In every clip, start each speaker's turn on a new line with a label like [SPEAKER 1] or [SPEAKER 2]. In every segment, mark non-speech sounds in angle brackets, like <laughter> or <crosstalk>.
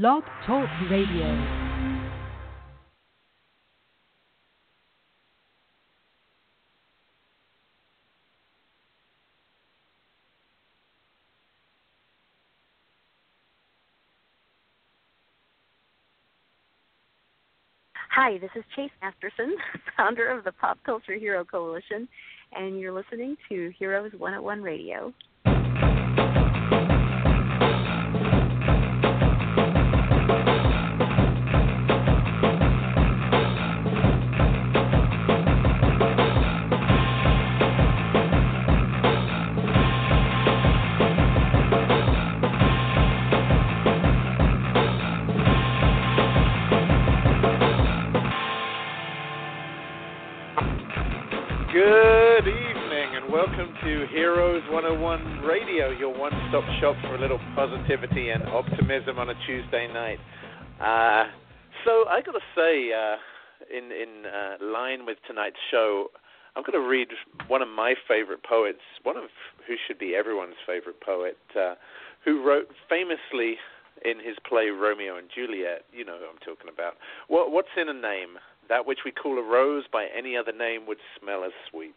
[SPEAKER 1] Blog Talk Radio.
[SPEAKER 2] Hi, this is Chase Masterson, <laughs> founder of the Pop Culture Hero Coalition, and you're listening to Heroes 101 Radio.
[SPEAKER 3] Welcome to Heroes 101 Radio, your one stop shop for a little positivity and optimism on a Tuesday night. Uh, so, I gotta say, uh, in, in uh, line with tonight's show, I'm going to read one of my favorite poets, one of who should be everyone's favorite poet, uh, who wrote famously in his play Romeo and Juliet. You know who I'm talking about. What, what's in a name? That which we call a rose by any other name would smell as sweet.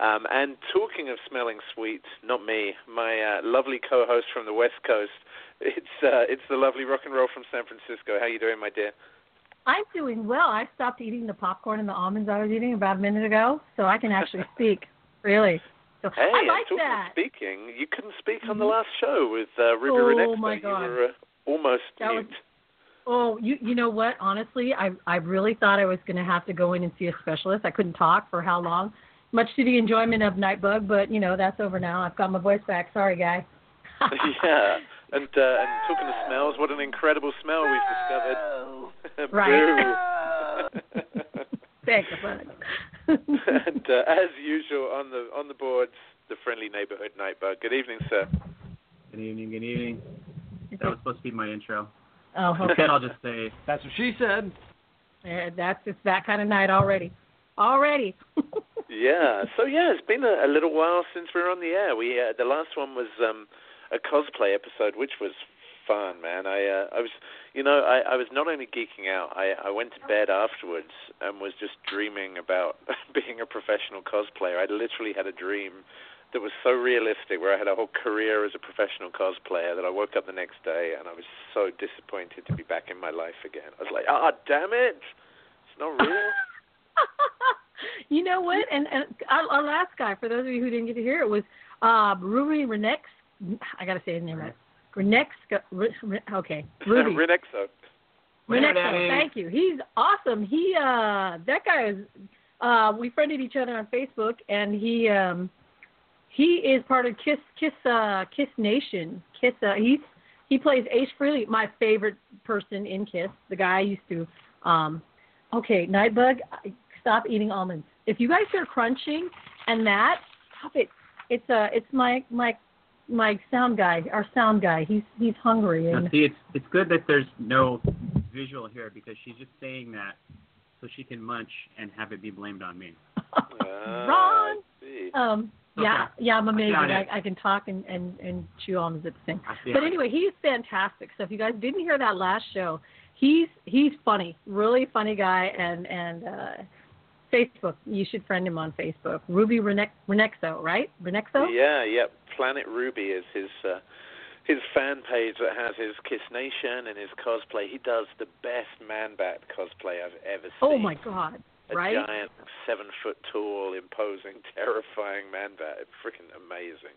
[SPEAKER 3] Um, and talking of smelling sweet, not me, my uh, lovely co-host from the West Coast. <laughs> It's uh, it's the lovely rock and roll from San Francisco. How are you doing, my dear?
[SPEAKER 4] I'm doing well. I stopped eating the popcorn and the almonds I was eating about a minute ago, so I can actually <laughs> speak. Really. So
[SPEAKER 3] Hey,
[SPEAKER 4] I like
[SPEAKER 3] talking
[SPEAKER 4] that.
[SPEAKER 3] speaking, you couldn't speak on the last show with uh, Ruby
[SPEAKER 4] Oh, my
[SPEAKER 3] You
[SPEAKER 4] God.
[SPEAKER 3] were uh, almost
[SPEAKER 4] That was-
[SPEAKER 3] mute.
[SPEAKER 4] Oh, you you know what? Honestly, I I really thought I was going to have to go in and see a specialist. I couldn't talk for how long, much to the enjoyment of Nightbug, but you know that's over now. I've got my voice back. Sorry, guy. <laughs>
[SPEAKER 3] yeah, and uh, and talking of smells, what an incredible smell we've discovered. <laughs>
[SPEAKER 4] Right. <laughs>
[SPEAKER 3] Boo.
[SPEAKER 4] Thanks, bud.
[SPEAKER 3] and uh, as usual on the on the boards, the friendly neighborhood nightbug. Good evening, sir.
[SPEAKER 5] Good evening, good evening. That was supposed to be my intro.
[SPEAKER 4] oh, okay.
[SPEAKER 5] I'll just say,
[SPEAKER 6] That's what she said.
[SPEAKER 4] Yeah, that's it's that kind of night already. Already.
[SPEAKER 3] Yeah. So yeah, it's been a, a little while since we were on the air. We uh, the last one was um, a cosplay episode, which was fun, man. I uh, I was you know I, I was not only geeking out. I I went to bed afterwards and was just dreaming about <laughs> being a professional cosplayer. I literally had a dream that was so realistic, where I had a whole career as a professional cosplayer, that I woke up the next day and I was so disappointed to be back in my life again. I was like, ah, damn it, it's not real. <laughs>
[SPEAKER 4] you know what? And, and our, our last guy, for those of you who didn't get to hear it, was uh, Ruby Renex. I got to say his name right. Renex. Re, Re, okay, Ruby.
[SPEAKER 3] Renexo.
[SPEAKER 4] Renexo. Thank you. He's awesome. He uh, that guy is. Uh, we friended each other on Facebook, and he um, he is part of Kiss Kiss uh, Kiss Nation. Kiss. Uh, he's he plays Ace Frehley, my favorite person in Kiss. The guy I used to. Um, okay, Nightbug, stop eating almonds. If you guys hear crunching and that, stop it. It's uh, it's my my my sound guy, our sound guy. He's he's hungry
[SPEAKER 5] now see, it's it's good that there's no visual here because she's just saying that so she can munch and have it be blamed on me. <laughs>
[SPEAKER 3] Ah,
[SPEAKER 4] Ron. Um, yeah,
[SPEAKER 5] Okay.
[SPEAKER 4] yeah, I'm amazing.
[SPEAKER 5] got
[SPEAKER 4] I. I can talk and, and, and chew almonds at the same.
[SPEAKER 5] I
[SPEAKER 4] But anyway, he's fantastic. So if you guys didn't hear that last show, he's he's funny, really funny guy, and and uh, Facebook, you should friend him on Facebook. Ruby Renex, Renexo, right? Renexo.
[SPEAKER 3] Yeah, yeah. Planet Ruby is his uh, his fan page that has his Kiss Nation and his cosplay. He does the best man bat cosplay I've ever seen.
[SPEAKER 4] Oh my God!
[SPEAKER 3] A
[SPEAKER 4] right?
[SPEAKER 3] giant, seven foot tall, imposing, <laughs> terrifying man bat. It's freaking amazing.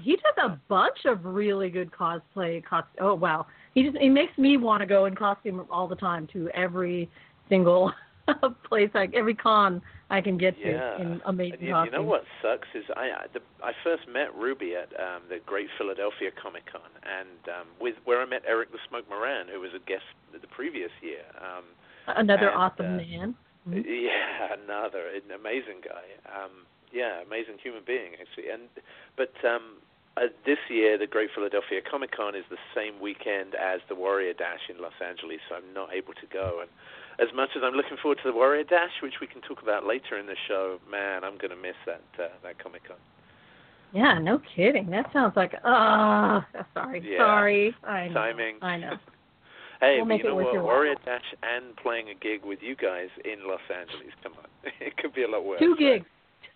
[SPEAKER 4] He does a bunch of really good cosplay. Cost- oh wow, he just he makes me want to go in costume all the time to every single <laughs> place like every con I can get to
[SPEAKER 3] yeah.
[SPEAKER 4] in amazing
[SPEAKER 3] you, you know what sucks is I I, the, I first met Ruby at um, the Great Philadelphia Comic Con, and um, with where I met Eric the Smoke Moran, who was a guest the previous year. Um,
[SPEAKER 4] Another
[SPEAKER 3] and,
[SPEAKER 4] awesome
[SPEAKER 3] uh,
[SPEAKER 4] man.
[SPEAKER 3] Mm-hmm. <laughs> Yeah, another an amazing guy. Um, yeah, amazing human being actually. And but um, uh, this year, the Great Philadelphia Comic Con is the same weekend as the Warrior Dash in Los Angeles, so I'm not able to go. And as much as I'm looking forward to the Warrior Dash, which we can talk about later in the show, man, I'm going to miss that uh, that Comic Con.
[SPEAKER 4] Yeah, no kidding. That sounds like ah, uh, sorry,
[SPEAKER 3] yeah.
[SPEAKER 4] sorry. I know.
[SPEAKER 3] Timing.
[SPEAKER 4] I know. <laughs>
[SPEAKER 3] Hey,
[SPEAKER 4] we'll
[SPEAKER 3] but you know what? Warrior
[SPEAKER 4] while.
[SPEAKER 3] Dash and playing a gig with you guys in Los Angeles. Come on, <laughs> it could be a lot worse.
[SPEAKER 4] Two
[SPEAKER 3] right?
[SPEAKER 4] gigs.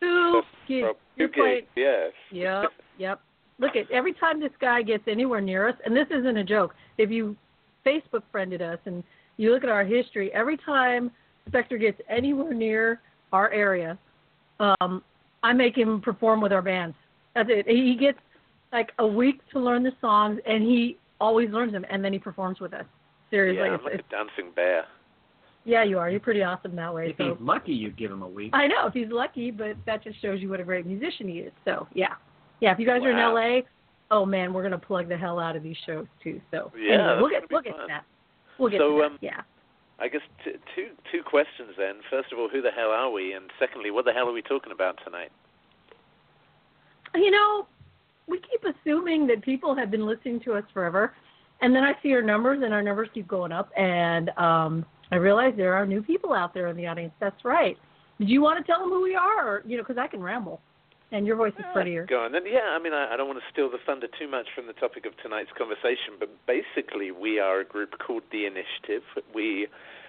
[SPEAKER 4] Two
[SPEAKER 3] That's
[SPEAKER 4] gigs.
[SPEAKER 3] prob- Two gigs. Yes.
[SPEAKER 4] Yep, <laughs> yep. Look at every time this guy gets anywhere near us, and this isn't a joke. If you Facebook friended us and you look at our history, every time Spectre gets anywhere near our area, um, I make him perform with our bands. That's it. He gets like a week to learn the songs, and he always learns them, and then he performs with us. Seriously,
[SPEAKER 3] yeah, I'm like
[SPEAKER 4] it's,
[SPEAKER 3] a dancing bear.
[SPEAKER 4] yeah, you are. You're pretty awesome that way.
[SPEAKER 5] If
[SPEAKER 4] so
[SPEAKER 5] he's lucky, you'd give him a week.
[SPEAKER 4] I know if he's lucky, but that just shows you what a great musician he is. So yeah, yeah. If you guys are in LA, oh man, we're gonna plug the hell out of these shows too. So
[SPEAKER 3] Yeah,
[SPEAKER 4] anyway, we'll get we'll get to that. We'll get
[SPEAKER 3] So,
[SPEAKER 4] to that.
[SPEAKER 3] um,
[SPEAKER 4] yeah.
[SPEAKER 3] I guess t- two two questions then. First of all, who the hell are we? And secondly, what the hell are we talking about tonight?
[SPEAKER 4] You know, we keep assuming that people have been listening to us forever, and then I see our numbers, and our numbers keep going up, and um, I realize there are new people out there in the audience. That's right. Did you want to tell them who we are, or you know, because I can ramble, and your voice is prettier.
[SPEAKER 3] Go on. Yeah, I mean, I, I don't want to steal the thunder too much from the topic of tonight's conversation, but basically, we are a group called The Initiative. We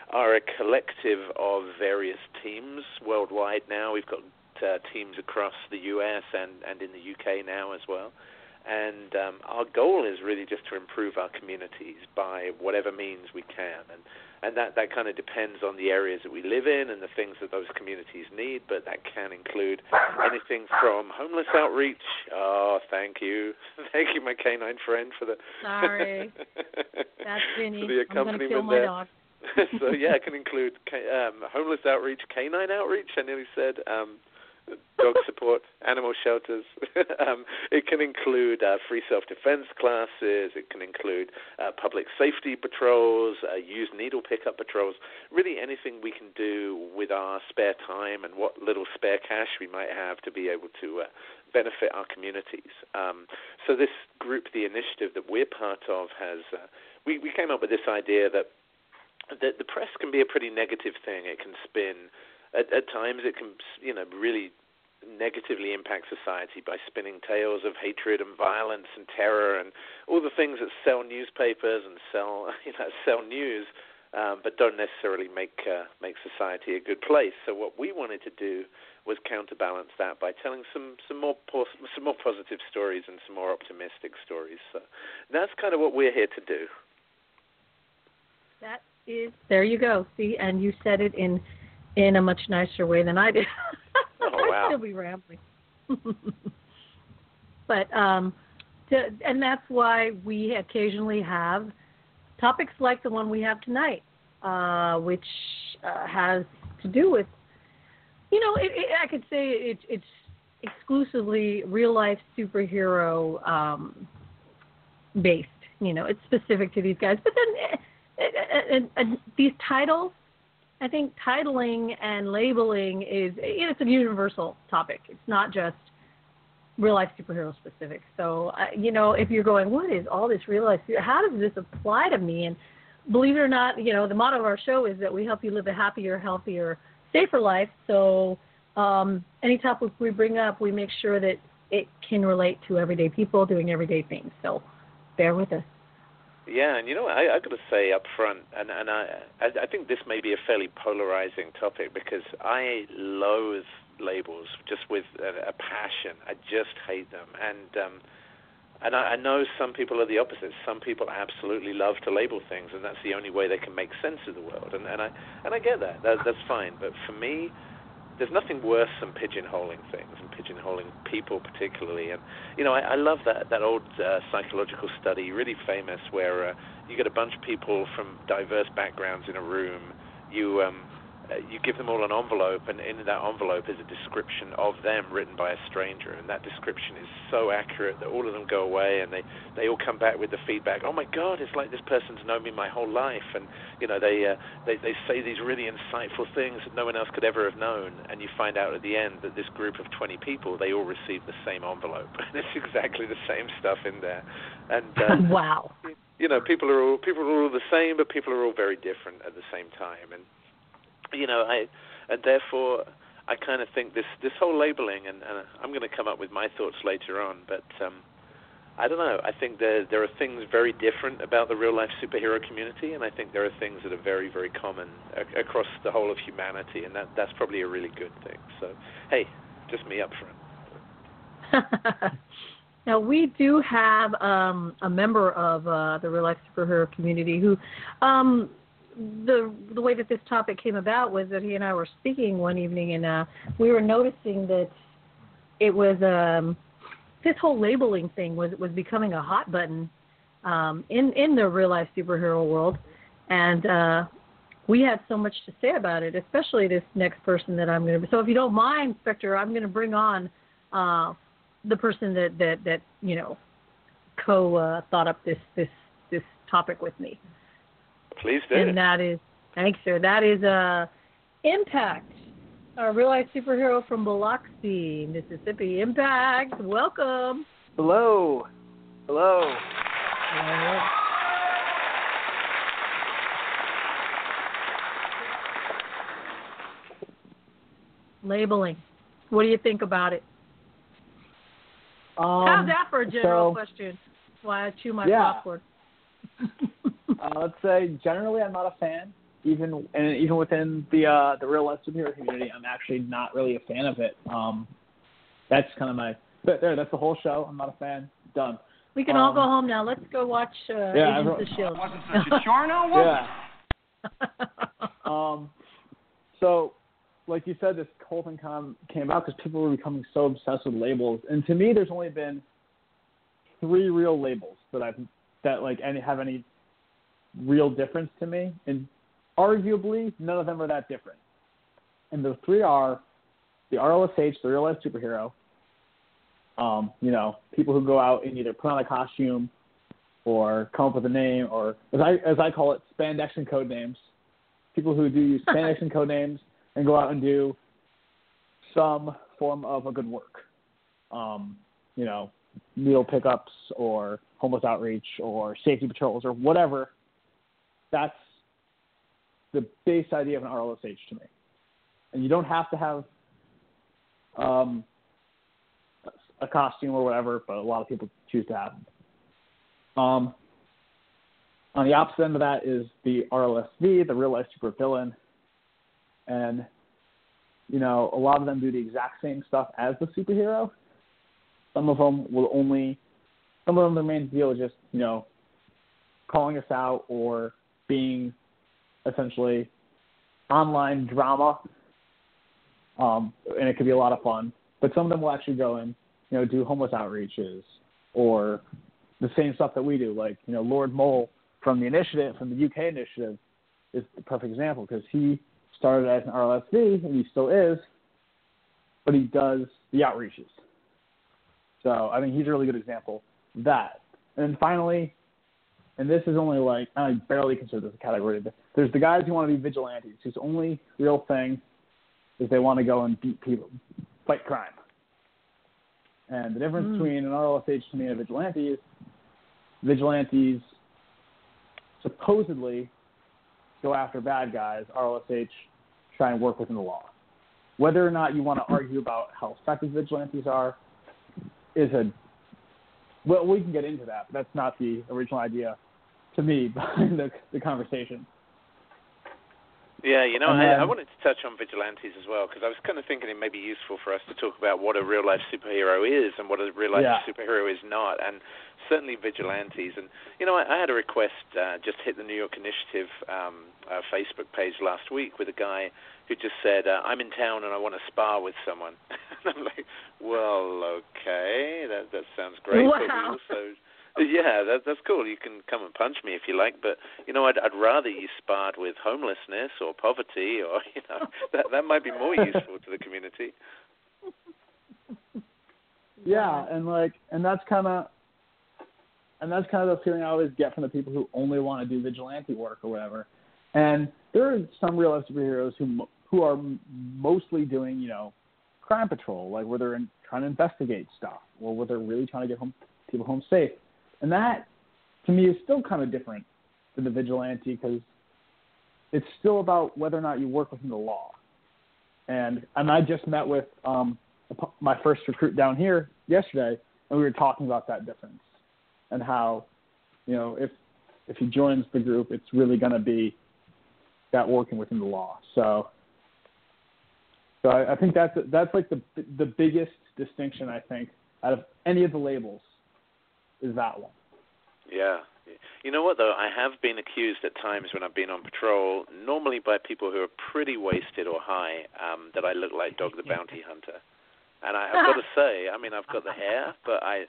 [SPEAKER 3] are a collective of various teams worldwide now. We've got uh, teams across the U.S. and, and in the U.K. now as well. And um, our goal is really just to improve our communities by whatever means we can. And and that that kind of depends on the areas that we live in and the things that those communities need. But that can include anything from homeless outreach. Oh, thank you, <laughs> thank you, my canine friend, for the
[SPEAKER 4] Sorry. <laughs> That's Vinny.
[SPEAKER 3] for the
[SPEAKER 4] I'm
[SPEAKER 3] accompaniment
[SPEAKER 4] kill my
[SPEAKER 3] there.
[SPEAKER 4] dog. <laughs>
[SPEAKER 3] so yeah, it can include um, homeless outreach, canine outreach. I nearly said um, dog support, animal shelters. <laughs> um, it can include uh, free self-defense classes. It can include uh, public safety patrols, uh, used needle pickup patrols. Really, anything we can do with our spare time and what little spare cash we might have to be able to uh, benefit our communities. Um, so this group, the initiative that we're part of, has uh, we, we came up with this idea that the, the press can be a pretty negative thing. It can spin. At, at times, it can, you know, really negatively impact society by spinning tales of hatred and violence and terror and all the things that sell newspapers and sell, <laughs> you know, sell news, um, but don't necessarily make uh, make society a good place. So what we wanted to do was counterbalance that by telling some some more pos- some more positive stories and some more optimistic stories. So that's kind of what we're here to do.
[SPEAKER 4] That is there you go. See, and you said it in in a much nicer way than I did.
[SPEAKER 3] Oh, <laughs> wow.
[SPEAKER 4] I'd still be rambling. <laughs> but um to, and that's why we occasionally have topics like the one we have tonight, uh, which uh, has to do with, you know, it, it, I could say it, it's exclusively real life superhero um, based. You know, it's specific to these guys. But then uh, uh, uh, uh, these titles, I think titling and labeling is it's a universal topic. It's not just real life superhero specific. So, uh, you know, if you're going, what is all this real life? How does this apply to me? And believe it or not, you know, the motto of our show is that we help you live a happier, healthier, safer life. So, um, any topic we bring up, we make sure that it can relate to everyday people doing everyday things. So, bear with us.
[SPEAKER 3] Yeah, and you know, I, I got to say up front, and and I, I I think this may be a fairly polarizing topic because I loathe labels just with a, a passion. I just hate them, and um, and I, I know some people are the opposite. Some people absolutely love to label things, and that's the only way they can make sense of the world. And and I and I get that. that that's fine. But for me, there's nothing worse than pigeonholing things and pigeonholing people particularly. And you know, I, I love that that old uh, psychological study, really famous, where uh, you get a bunch of people from diverse backgrounds in a room. You um, uh, you give them all an envelope, and in that envelope is a description of them written by a stranger, and that description is so accurate that all of them go away, and they they all come back with the feedback. Oh my God, it's like this person's known me my whole life, and you know they uh, they they say these really insightful things that no one else could ever have known, and you find out at the end that this group of 20 people they all received the same envelope, and <laughs> it's exactly the same stuff in there, and uh, <laughs>
[SPEAKER 4] wow.
[SPEAKER 3] You know, people are all people are all the same, but people are all very different at the same time, and you know, I and therefore I kind of think this this whole labeling, and, and I'm going to come up with my thoughts later on, but um, I don't know. I think there there are things very different about the real life superhero community, and I think there are things that are very very common across the whole of humanity, and that that's probably a really good thing. So, hey, just me up front. <laughs>
[SPEAKER 4] now we do have um, a member of uh, the real life superhero community who um, the the way that this topic came about was that he and I were speaking one evening, and uh, we were noticing that it was um, this whole labeling thing was was becoming a hot button um, in in the real life superhero world, and uh, we had so much to say about it, especially this next person that I'm going to. So if you don't mind, Spectre, I'm going to bring on uh, the person that that that you know co uh, thought up this this this topic with me.
[SPEAKER 3] Please do.
[SPEAKER 4] And that is, thanks, sir. That is uh, Impact, a real life superhero from Biloxi, Mississippi. Impact, welcome.
[SPEAKER 6] Hello. Hello.
[SPEAKER 4] Labeling. What do you think about it?
[SPEAKER 6] Um,
[SPEAKER 4] How's that for a general
[SPEAKER 6] so,
[SPEAKER 4] question? Why I chew my
[SPEAKER 6] yeah.
[SPEAKER 4] popcorn. <laughs>
[SPEAKER 6] uh, let's say generally I'm not a fan. Even and even within the uh, the real life superhero community, I'm actually not really a fan of it. Um, that's kind of my but there. That's the whole show. I'm not a fan. Done.
[SPEAKER 4] We can
[SPEAKER 6] um,
[SPEAKER 4] all go home now. Let's go watch uh,
[SPEAKER 6] yeah,
[SPEAKER 4] Agents of Shield.
[SPEAKER 7] Wasn't such a chore now, was <laughs>
[SPEAKER 6] yeah. um, so, like you said, this whole thing come, came about because people were becoming so obsessed with labels. And to me, there's only been three real labels that I've that like any have any real difference to me, and arguably none of them are that different. And the three are the RLSH, the real life superhero. Um, you know, people who go out and either put on a costume or come up with a name, or as I as I call it, spandex and code names. People who do use <laughs> spandex and code names and go out and do some form of a good work. Um, you know, meal pickups or homeless outreach or safety patrols or whatever. That's the base idea of an RLSH to me. And you don't have to have um, a costume or whatever, but a lot of people choose to have. Um, on the opposite end of that is the RLSV, the real life supervillain. And, you know, a lot of them do the exact same stuff as the superhero. Some of them will only, some of them, their main deal is just, you know, calling us out or being essentially online drama. Um, and it could be a lot of fun. But some of them will actually go and, you know, do homeless outreaches or the same stuff that we do. Like, you know, Lord Mole from the initiative, from the UK initiative, is the perfect example because he started as an RLSV and he still is, but he does the outreaches. So I think he's a really good example of that. And then finally, and this is only like I barely consider this a category. But there's the guys who want to be vigilantes, whose only real thing is they want to go and beat people, fight crime. And the difference
[SPEAKER 4] Mm.
[SPEAKER 6] between an RLSH to me and a vigilante is vigilantes supposedly go after bad guys. RLSH try and work within the law. Whether or not you want to argue about how effective vigilantes are is a well, we can get into that, but that's not the original idea to me <laughs> behind the, the conversation.
[SPEAKER 3] Yeah, you know, I, I wanted to touch on vigilantes as well because I was kind of thinking it may be useful for us to talk about what a real life superhero is and what a real life
[SPEAKER 6] Yeah.
[SPEAKER 3] superhero is not, and certainly vigilantes. And you know, I, I had a request uh, just hit the New York Initiative um, uh, Facebook page last week with a guy who just said, uh, "I'm in town and I want to spar with someone." <laughs> and I'm like, "Well, okay, that that sounds great." But we also yeah, that, that's cool. You can come and punch me if you like, but you know, I'd, I'd rather you sparred with homelessness or poverty, or <laughs> you know, that that might be more useful to the community.
[SPEAKER 6] Yeah, and like, and that's kind of, and that's kind of the feeling I always get from the people who only want to do vigilante work or whatever. And there are some real life superheroes who who are mostly doing, you know, crime patrol, like where they're in, trying to investigate stuff, or where they're really trying to get home people home safe. And that, to me, is still kind of different than the vigilante because it's still about whether or not you work within the law. And and I just met with um, my first recruit down here yesterday, and we were talking about that difference and how, you know, if if he joins the group, it's really going to be that working within the law. So, so I, think that's that's like the the biggest distinction I think out of any of the labels is that one.
[SPEAKER 3] Yeah. You know what though? I have been accused at times when I've been on patrol, normally by people who are pretty wasted or high, um, that I look like Dog the Bounty Hunter. And I, I've got to <laughs> say, I mean, I've got the hair, but I,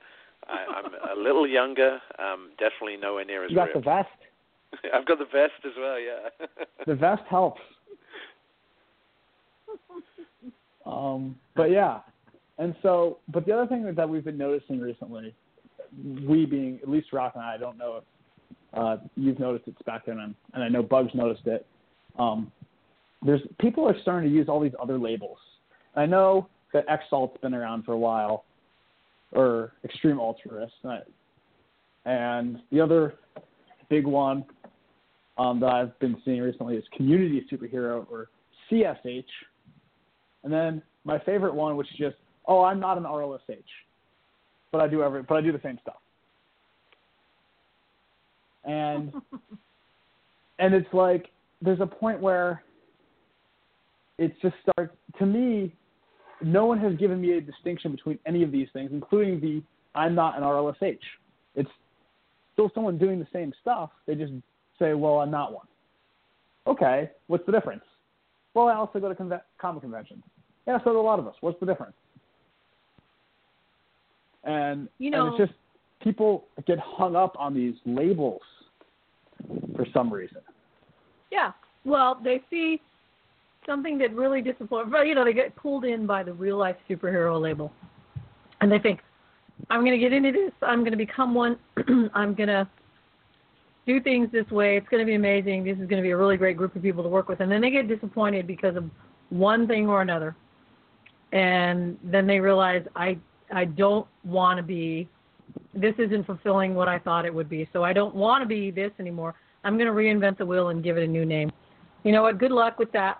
[SPEAKER 3] I I'm a little younger. Um, definitely nowhere near as.
[SPEAKER 6] You got
[SPEAKER 3] ripped.
[SPEAKER 6] the vest. <laughs>
[SPEAKER 3] I've got the vest as well. Yeah. <laughs>
[SPEAKER 6] the vest helps. Um, but yeah, and so, but the other thing that we've been noticing recently we being at least Rock and I, I don't know if uh, you've noticed it, back and, and I know Bugs noticed it. Um, there's people are starting to use all these other labels. I know that X-Alt's been around for a while, or Extreme Altruist, and the other big one um, that I've been seeing recently is Community Superhero or CSH, and then my favorite one, which is just oh, I'm not an RLSH but I do every but I do the same stuff. And <laughs> and it's like there's a point where it just starts to me no one has given me a distinction between any of these things, including the I'm not an RLSH. It's still someone doing the same stuff. They just say, well, I'm not one. Okay, what's the difference? Well, I also go to conve- comic conventions. Yeah, so do a lot of us. What's the difference? And
[SPEAKER 4] you know,
[SPEAKER 6] and it's just people get hung up on these labels for some reason.
[SPEAKER 4] Yeah, well, they see something that really disappoints. You know, they get pulled in by the real life superhero label, and they think, "I'm going to get into this. I'm going to become one. <clears throat> I'm going to." do things this way. It's going to be amazing. This is going to be a really great group of people to work with. And then they get disappointed because of one thing or another. And then they realize I I don't want to be. This isn't fulfilling what I thought it would be. So I don't want to be this anymore. I'm going to reinvent the wheel and give it a new name. You know what? Good luck with that.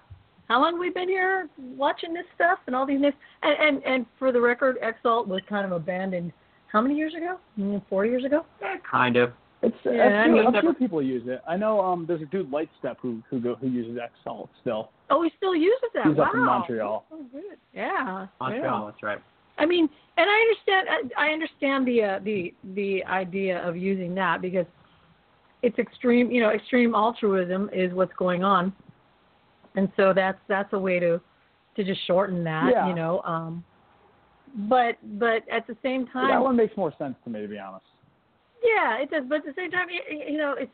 [SPEAKER 4] How long have we been here watching this stuff and all these names? And and, and for the record, X-Alt was kind of abandoned. How many years ago? Mm, four years ago?
[SPEAKER 5] Kind of.
[SPEAKER 6] It's yeah, a, few, I mean, a few people use it. I know um there's a dude Lightstep who who go, who uses X-Alt still.
[SPEAKER 4] Oh, he still uses that.
[SPEAKER 6] He's
[SPEAKER 4] wow.
[SPEAKER 6] up in Montreal.
[SPEAKER 4] Oh, good. Yeah.
[SPEAKER 5] Montreal,
[SPEAKER 4] yeah.
[SPEAKER 5] that's right.
[SPEAKER 4] I mean, and I understand. I understand the uh, the the idea of using that because it's extreme. You know, extreme altruism is what's going on, and so that's that's a way to to just shorten that.
[SPEAKER 6] Yeah.
[SPEAKER 4] You know, um, but but at the same time,
[SPEAKER 6] that one makes more sense to me, to be honest.
[SPEAKER 4] Yeah, it does. But at the same time, you know, it's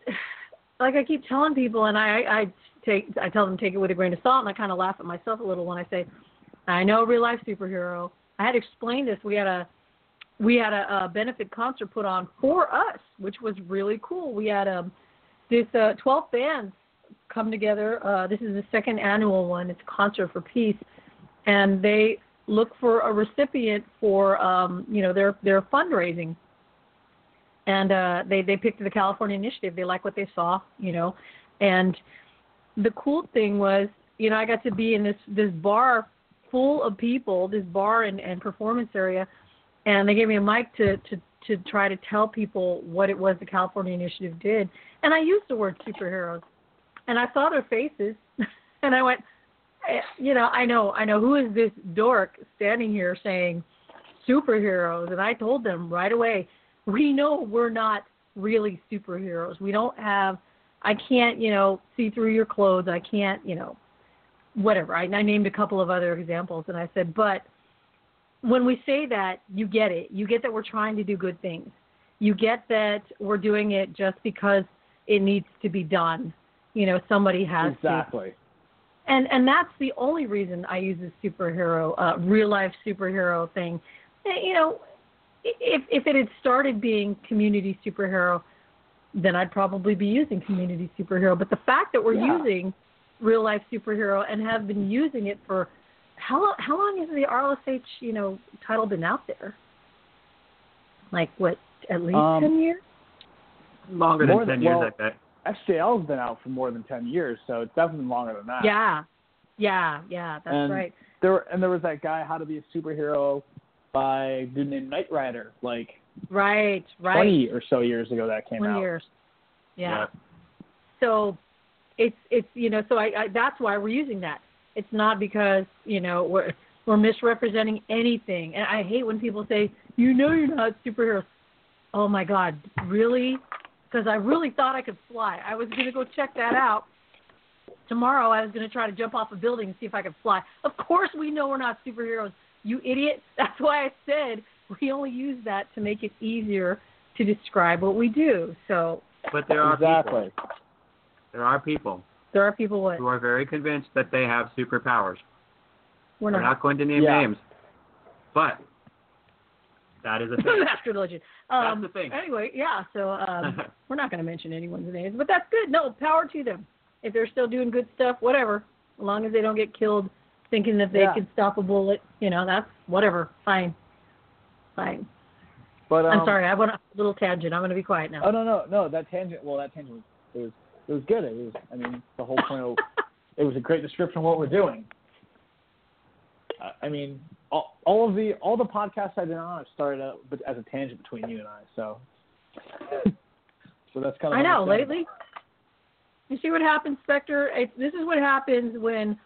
[SPEAKER 4] like I keep telling people, and I I take I tell them take it with a grain of salt, and I kind of laugh at myself a little when I say, I know real life superhero I had explained this. We had a we had a, a benefit concert put on for us, which was really cool. We had um this uh, 12 bands come together. Uh, this is the second annual one. It's concert for peace, and they look for a recipient for um, you know their their fundraising. And uh, they they picked the California Initiative. They like what they saw, you know, and the cool thing was, you know, I got to be in this this bar full of people, this bar and, and performance area, and they gave me a mic to, to to try to tell people what it was the California Initiative did. And I used the word superheroes, and I saw their faces, <laughs> and I went, eh, you know, I know, I know who is this dork standing here saying superheroes, and I told them right away, we know we're not really superheroes. We don't have, I can't, you know, see through your clothes. I can't, you know, whatever. I, I named a couple of other examples, and I said, but when we say that, you get it. You get that we're trying to do good things, You get that we're doing it just because it needs to be done. You know, somebody has to
[SPEAKER 6] exactly.
[SPEAKER 4] to. And and that's the only reason I use this superhero, uh, real life superhero thing. Eh, you know, if if it had started being community superhero, then I'd probably be using community superhero. But the fact that we're
[SPEAKER 6] Yeah.
[SPEAKER 4] using real life superhero and have been using it for how long, how long has the RLSH you know title been out there? Like what? At least
[SPEAKER 6] Um,
[SPEAKER 4] ten years.
[SPEAKER 5] Longer
[SPEAKER 6] More
[SPEAKER 5] than
[SPEAKER 6] than-
[SPEAKER 5] ten years,
[SPEAKER 6] well-
[SPEAKER 5] I bet.
[SPEAKER 6] SJL's been out for more than ten years, so it's definitely longer than that.
[SPEAKER 4] Yeah, yeah, yeah. That's
[SPEAKER 6] And
[SPEAKER 4] right.
[SPEAKER 6] There were, and there was that guy, How to Be a Superhero, by a dude named Knight Rider, like
[SPEAKER 4] Right, right.
[SPEAKER 6] twenty or so years ago that came
[SPEAKER 4] Twenty
[SPEAKER 6] out.
[SPEAKER 4] years. Yeah. So it's it's you know so I, I that's why we're using that. It's not because you know we're we're misrepresenting anything. And I hate when people say you know you're not superheroes. Oh my God, really? Because I really thought I could fly. I was gonna go check that out. Tomorrow I was gonna try to jump off a building and see if I could fly. Of course we know we're not superheroes, you idiot. <laughs> That's why I said we only use that to make it easier to describe what we do. So
[SPEAKER 5] But there are
[SPEAKER 6] exactly.
[SPEAKER 5] people. There are people
[SPEAKER 4] there are people what
[SPEAKER 5] who are very convinced that they have superpowers.
[SPEAKER 4] we're
[SPEAKER 5] We're
[SPEAKER 4] not.
[SPEAKER 5] not going to name
[SPEAKER 6] Yeah.
[SPEAKER 5] names, but that is a <laughs> thing.
[SPEAKER 4] Master Legend. Um,
[SPEAKER 5] That's the thing.
[SPEAKER 4] Anyway, yeah. So um, <laughs> we're not going to mention anyone's names, but that's good. No, power to them. If they're still doing good stuff, whatever. As long as they don't get killed thinking that they
[SPEAKER 6] Yeah.
[SPEAKER 4] can stop a bullet, you know, that's whatever. Fine. Fine.
[SPEAKER 6] But um,
[SPEAKER 4] I'm sorry. I went on a little tangent. I'm going to be quiet now.
[SPEAKER 6] Oh no no no that tangent. Well, that tangent was it was it was good. It was I mean the whole point of it was a great description of what we're doing. I mean all, all of the all the podcasts I've been on have started out as a tangent between you and I. So so that's kind of
[SPEAKER 4] I know. Lately, you see what happens, Spectre. It, this is what happens when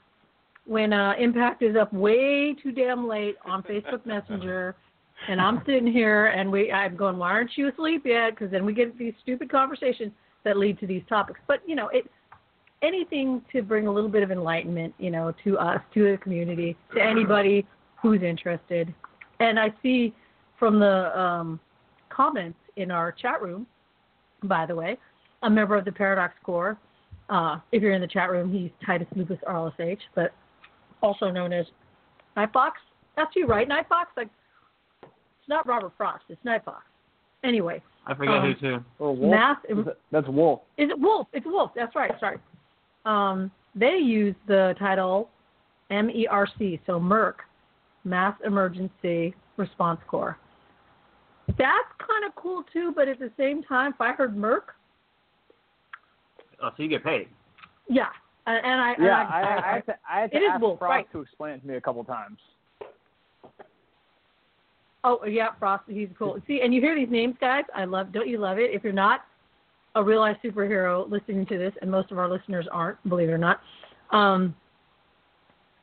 [SPEAKER 4] when uh, Impact is up way too damn late on Facebook <laughs> Messenger, and I'm sitting here and we I'm going, why aren't you asleep yet? Because then we get these stupid conversations that lead to these topics. But you know, it's anything to bring a little bit of enlightenment, you know, to us, to the community, to anybody who's interested. And I see from the um, comments in our chat room, by the way, a member of the Paradox Corps. Uh, if you're in the chat room, he's Titus Lupus RLSH, but also known as Night Fox. That's you, right? Night Fox? Like, it's not Robert Frost. It's Night Fox. Anyway,
[SPEAKER 5] I forget
[SPEAKER 4] Um,
[SPEAKER 5] who to.
[SPEAKER 6] Or Wolf.
[SPEAKER 4] Math-
[SPEAKER 6] Is it- that's Wolf.
[SPEAKER 4] is it Wolf? It's Wolf. That's right. Sorry. Um, they use the title MERC, so MERC, Mass Emergency Response Corps. That's kind of cool too, but at the same time, if I heard MERC,
[SPEAKER 5] Oh, so you get paid.
[SPEAKER 4] yeah, and, and I and
[SPEAKER 6] Yeah,
[SPEAKER 4] I,
[SPEAKER 6] I, I, I had to, I had to
[SPEAKER 4] It is
[SPEAKER 6] ask
[SPEAKER 4] Wolf,
[SPEAKER 6] Frost
[SPEAKER 4] right.
[SPEAKER 6] to explain it to me a couple times.
[SPEAKER 4] Oh yeah, Frost. He's cool. See, and you hear these names, guys. I love. Don't you love it? If you're not a real life superhero listening to this, and most of our listeners aren't, believe it or not, um,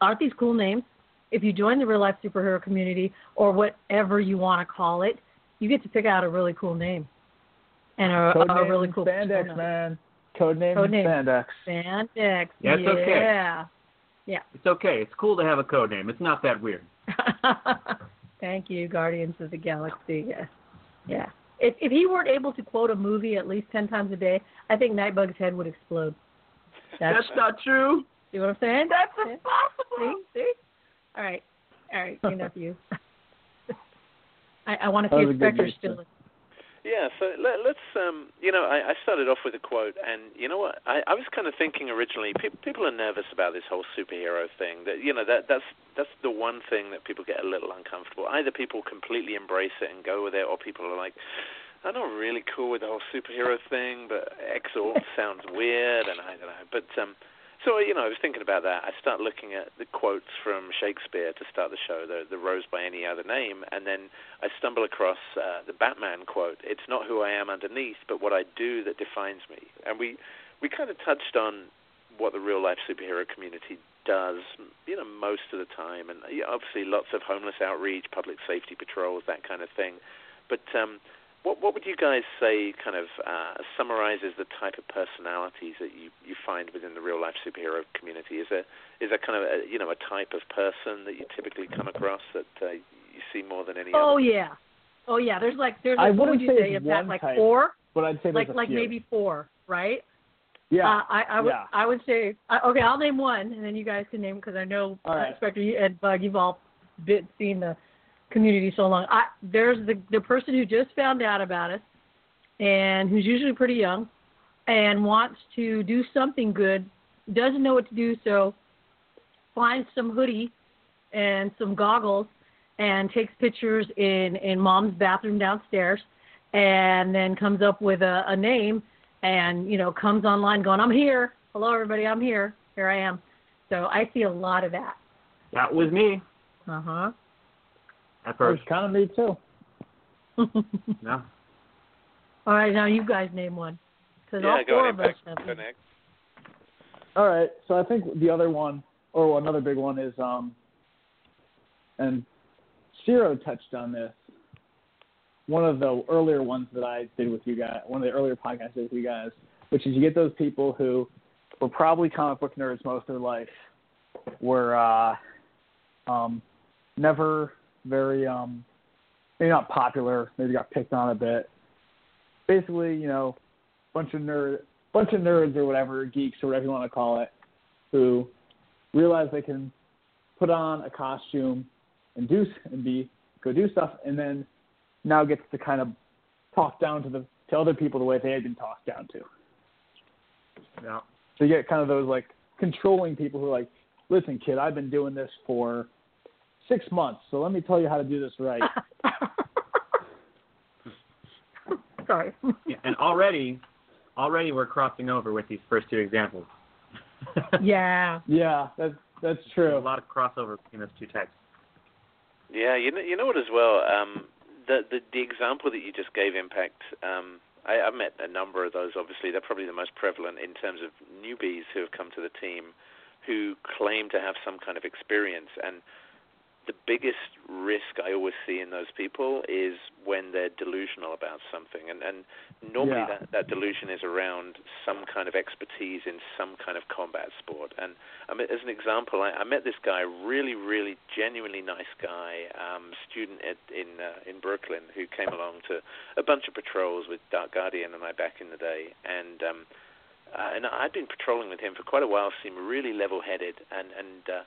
[SPEAKER 4] aren't these cool names? If you join the real life superhero community or whatever you want to call it, you get to pick out a really cool name and a,
[SPEAKER 6] Codename
[SPEAKER 4] a really cool
[SPEAKER 6] Spandex,
[SPEAKER 4] persona.
[SPEAKER 6] man. Codename
[SPEAKER 4] Codename.
[SPEAKER 6] Spandex.
[SPEAKER 4] Spandex.
[SPEAKER 5] Yeah, it's okay.
[SPEAKER 4] yeah.
[SPEAKER 5] It's okay. It's cool to have a code name. It's not that weird. <laughs>
[SPEAKER 4] Thank you, Guardians of the Galaxy. Yes. Yeah. If if he weren't able to quote a movie at least ten times a day, I think Nightbug's head would explode. That's,
[SPEAKER 5] That's not true.
[SPEAKER 4] see what I'm saying? That's impossible. See, see? All right, all right, enough you. <laughs> I, I want to see
[SPEAKER 6] was
[SPEAKER 4] if
[SPEAKER 6] a
[SPEAKER 4] Spectre's still.
[SPEAKER 3] Yeah, so let, let's, um, you know, I, I started off with a quote, and you know what? I, I was kind of thinking originally, pe- people are nervous about this whole superhero thing. That you know, that that's that's the one thing that people get a little uncomfortable. Either people completely embrace it and go with it, or people are like, I'm not really cool with the whole superhero thing, but X-Alt sounds weird, and I don't know. But um, so you know, I was thinking about that. I start looking at the quotes from Shakespeare to start the show, the the Rose by any other name, and then I stumble across uh, the Batman quote. It's not who I am underneath, but what I do that defines me. And we we kind of touched on what the real life superhero community does, you know, most of the time, and obviously lots of homeless outreach, public safety patrols, that kind of thing. But um, what what would you guys say kind of uh, summarizes the type of personalities that you, you find within the real life superhero community? Is there is there kind of a, you know a type of person that you typically come across that uh, you see more than any other
[SPEAKER 4] Oh
[SPEAKER 3] other?
[SPEAKER 4] yeah, Oh yeah, there's like there's
[SPEAKER 6] I
[SPEAKER 4] like, what would
[SPEAKER 6] wouldn't
[SPEAKER 4] you
[SPEAKER 6] say
[SPEAKER 4] say?
[SPEAKER 6] it's
[SPEAKER 4] Pat,
[SPEAKER 6] one
[SPEAKER 4] like
[SPEAKER 6] type,
[SPEAKER 4] four,
[SPEAKER 6] but I'd say
[SPEAKER 4] like
[SPEAKER 6] there's a
[SPEAKER 4] like
[SPEAKER 6] few.
[SPEAKER 4] maybe four, right?
[SPEAKER 6] Yeah.
[SPEAKER 4] Uh, I I would
[SPEAKER 6] yeah.
[SPEAKER 4] I would say uh, okay. I'll name one, and then you guys can name because I know
[SPEAKER 6] All right.
[SPEAKER 4] uh, Spectre you- and Bug. You've all been seen the community so long. I there's the the person who just found out about us, and who's usually pretty young, and wants to do something good, doesn't know what to do, so finds some hoodie and some goggles and takes pictures in in mom's bathroom downstairs and then comes up with a, a name and you know comes online going i'm here. Hello everybody. I'm here. Here i am. So i see a lot of that.
[SPEAKER 5] That was me.
[SPEAKER 4] Uh-huh
[SPEAKER 5] at
[SPEAKER 6] That was kind of me too. <laughs>
[SPEAKER 5] No.
[SPEAKER 4] all right now you guys name one because
[SPEAKER 3] yeah,
[SPEAKER 4] all
[SPEAKER 3] go
[SPEAKER 4] four
[SPEAKER 3] ahead.
[SPEAKER 4] of us have
[SPEAKER 3] Go next.
[SPEAKER 6] All right, so I think the other one, or another big one, is um, and Ciro touched on this. One of the earlier ones that I did with you guys, one of the earlier podcasts I did with you guys, which is you get those people who were probably comic book nerds most of their life, were uh, um, never very um, maybe not popular, maybe got picked on a bit. Basically, you know, bunch of nerd, bunch of nerds or whatever, geeks or whatever you want to call it, who realize they can put on a costume and do and be go do stuff, and then now gets to kind of talk down to the to other people the way they had been talked down to.
[SPEAKER 5] Yeah.
[SPEAKER 6] So you get kind of those like controlling people who are like, listen, kid, I've been doing this for six months, so let me tell you how to do this right. <laughs>
[SPEAKER 4] sorry
[SPEAKER 5] Yeah, and already, already we're crossing over with these first two examples. <laughs>
[SPEAKER 4] yeah
[SPEAKER 6] yeah, that's that's
[SPEAKER 5] There's a lot of crossover between those two types.
[SPEAKER 3] Yeah, you know, you know what as well. Um, the the the example that you just gave, Impact. Um, I, I've met a number of those. Obviously, they're probably the most prevalent in terms of newbies who have come to the team, who claim to have some kind of experience. And the biggest risk I always see in those people is when they're delusional about something. And and normally
[SPEAKER 6] Yeah.
[SPEAKER 3] that that delusion is around some kind of expertise in some kind of combat sport. And I mean, as an example, I, I met this guy, really, really genuinely nice guy, um, student at, in uh, in Brooklyn, who came along to a bunch of patrols with Dark Guardian and I back in the day, and um, uh, and I'd been patrolling with him for quite a while. Seemed really level-headed, and and uh,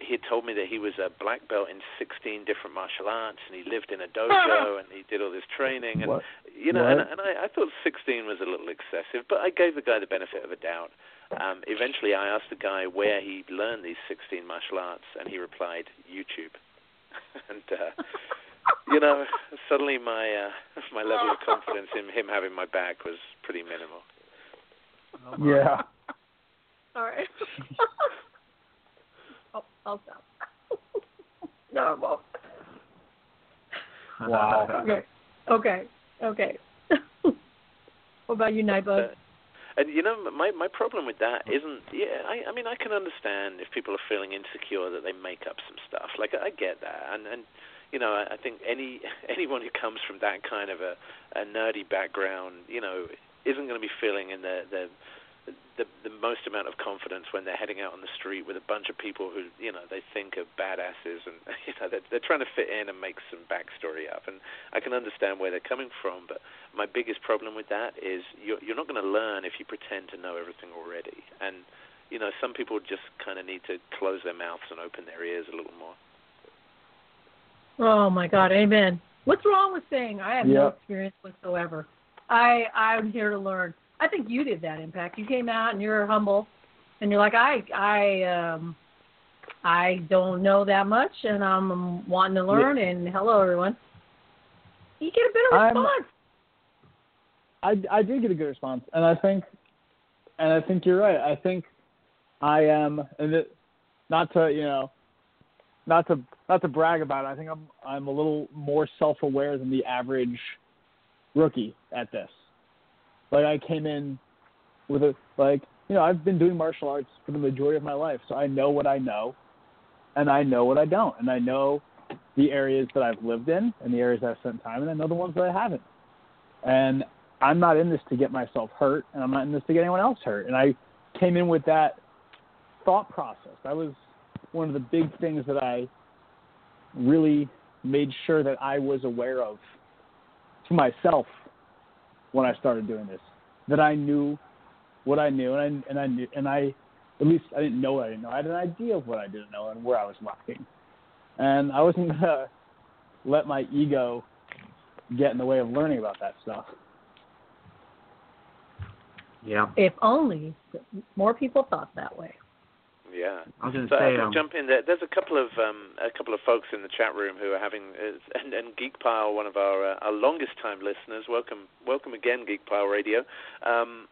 [SPEAKER 3] he had told me that he was a black belt in 16 different martial arts, and he lived in a <laughs> dojo, and he did all this training, and
[SPEAKER 6] What?
[SPEAKER 3] you know, and,
[SPEAKER 6] What?
[SPEAKER 3] and I, I thought 16 was a little excessive, but I gave the guy the benefit of a doubt. Um, eventually, I asked the guy where he learned these 16 martial arts, and he replied, YouTube. <laughs> and uh, you know, suddenly my uh, my level of confidence in him having my back was pretty minimal.
[SPEAKER 6] Yeah. <laughs>
[SPEAKER 4] all right i'll <laughs> stop no i won't.
[SPEAKER 6] Wow.
[SPEAKER 4] okay. Okay. Okay. <laughs> What about you nightbug
[SPEAKER 3] Uh, And you know, my my problem with that isn't. Yeah, I I mean, I can understand if people are feeling insecure that they make up some stuff. Like I get that, and and you know, I, I think any <laughs> anyone who comes from that kind of a a nerdy background, you know, isn't going to be feeling in the the the the most amount of confidence when they're heading out on the street with a bunch of people who you know they think are badasses and <laughs> you know they're, they're trying to fit in and make some backstory up and I can understand where they're coming from but my biggest problem with that is you're you're not going to learn if you pretend to know everything already and you know some people just kind of need to close their mouths and open their ears a little more
[SPEAKER 4] Oh my God, amen. What's wrong with saying I have no experience whatsoever? I I'm here to learn. I think you did that impact. You came out and you're humble and you're like, I I um I don't know that much and I'm wanting to learn and hello everyone. You get a better
[SPEAKER 6] I'm-
[SPEAKER 4] response.
[SPEAKER 6] I I did get a good response, and I think, and I think you're right. I think I am, and it, not to you know, not to not to brag about it. I think I'm I'm a little more self-aware than the average rookie at this. Like I came in with a like you know I've been doing martial arts for the majority of my life, so I know what I know, and I know what I don't, and I know the areas that I've lived in and the areas I've spent time in, and I know the ones that I haven't. And I'm not in this to get myself hurt, and I'm not in this to get anyone else hurt. And I came in with that thought process. That was one of the big things that I really made sure that I was aware of to myself when I started doing this that I knew what I knew, and I and I knew, and I at least I didn't know what I didn't know. I had an idea of what I didn't know and where I was lacking, and I wasn't <laughs> gonna let my ego get in the way of learning about that stuff.
[SPEAKER 5] Yeah.
[SPEAKER 4] If only more people thought that way.
[SPEAKER 3] Yeah.
[SPEAKER 5] I was going
[SPEAKER 3] so
[SPEAKER 5] say,
[SPEAKER 3] I'll
[SPEAKER 5] um,
[SPEAKER 3] jump in there. There's a couple of um, a couple of folks in the chat room who are having, uh, and, and Geekpile, one of our uh, our longest time listeners. Welcome, welcome again, Geekpile Radio. Um,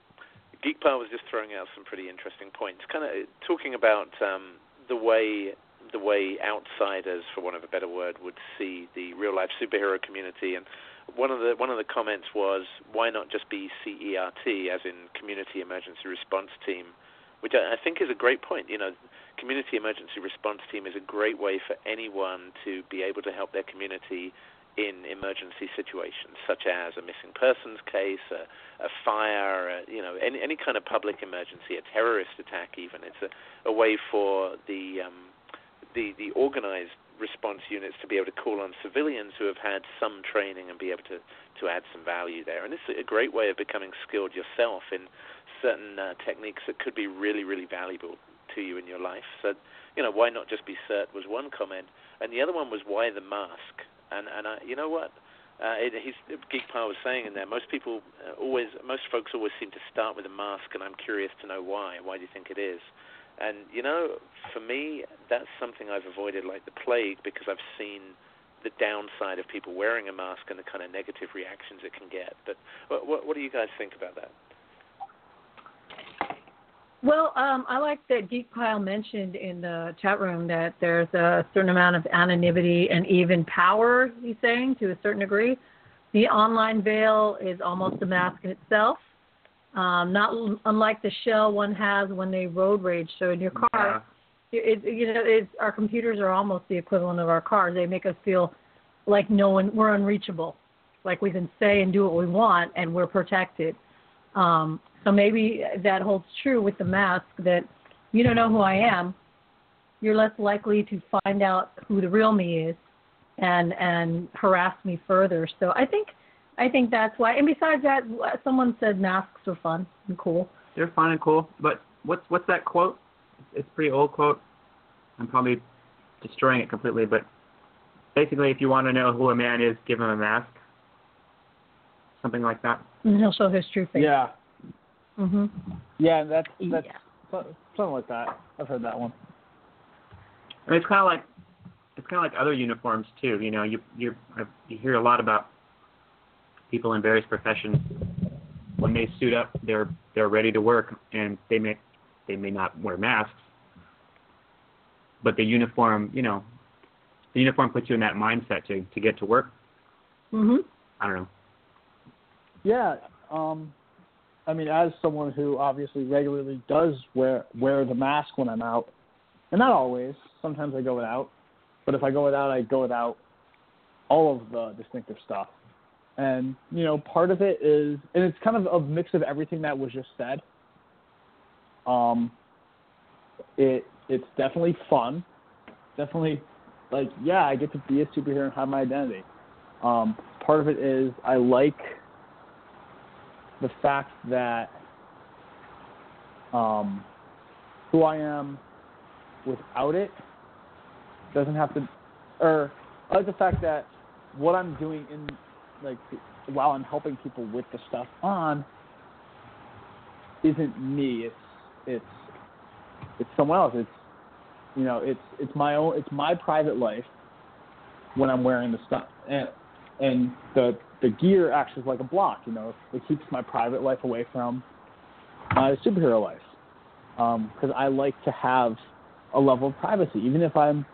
[SPEAKER 3] Geekpile was just throwing out some pretty interesting points, kind of talking about um, the way the way outsiders, for want of a better word, would see the real life superhero community. And one of the one of the comments was, why not just be CERT, as in Community Emergency Response Team, which I, think is a great point. You know, Community Emergency Response Team is a great way for anyone to be able to help their community in emergency situations, such as a missing persons case, a, a fire, a, you know, any any kind of public emergency, a terrorist attack. Even it's a, a way for the um, the the organized response units to be able to call on civilians who have had some training and be able to to add some value there. And it's a great way of becoming skilled yourself in certain uh, techniques that could be really really valuable to you in your life. So you know, why not just be cert was one comment, and the other one was why the mask. And and I, you know what? Uh, it, he's, Geekpile was saying in there. Most people uh, always, most folks always seem to start with a mask, and I'm curious to know why. Why do you think it is? And you know, for me, that's something I've avoided like the plague because I've seen the downside of people wearing a mask and the kind of negative reactions it can get. But what, what do you guys think about that?
[SPEAKER 4] Well, um, I like that Geek Pile mentioned in the chat room that there's a certain amount of anonymity and even power, he's saying, to a certain degree. The online veil is almost a mask in itself, um, not unlike the shell one has when they road rage. So in your car, yeah. it, you know, it's, our computers are almost the equivalent of our cars. They make us feel like no one, we're unreachable, like we can say and do what we want and we're protected. Um, so maybe that holds true with the mask that you don't know who I am. You're less likely to find out who the real me is and and harass me further. So I think I think that's why. And besides that, someone said masks are fun and cool.
[SPEAKER 5] They're fun and cool. But what's what's that quote? It's a pretty old quote. I'm probably destroying it completely, but basically, if you want to know who a man is, give him a mask. Something like that.
[SPEAKER 4] And he'll show his true face.
[SPEAKER 6] Yeah.
[SPEAKER 4] Mhm.
[SPEAKER 6] Yeah, that's that's
[SPEAKER 4] yeah.
[SPEAKER 6] something like that. I've heard that one.
[SPEAKER 5] I mean, it's kind of like it's kind of like other uniforms too. You know, you you you hear a lot about people in various professions when they suit up, they're they're ready to work, and they may they may not wear masks, but the uniform, you know, the uniform puts you in that mindset to to get to work.
[SPEAKER 4] Mhm.
[SPEAKER 5] I don't know.
[SPEAKER 6] Yeah. Um, I mean, as someone who obviously regularly does wear wear the mask when I'm out, and not always. Sometimes I go without, but if I go without, I go without all of the distinctive stuff. And you know, part of it is, and it's kind of a mix of everything that was just said. Um, it it's definitely fun, definitely like yeah, I get to be a superhero and have my identity. Um, part of it is I like the fact that um, who I am without it doesn't have to, or I like the fact that what I'm doing in like while I'm helping people with the stuff on isn't me. It's it's it's someone else. It's you know it's it's my own it's my private life when I'm wearing the stuff and and the the gear acts as like a block. You know, it keeps my private life away from my superhero life because um, I like to have a level of privacy, even if I'm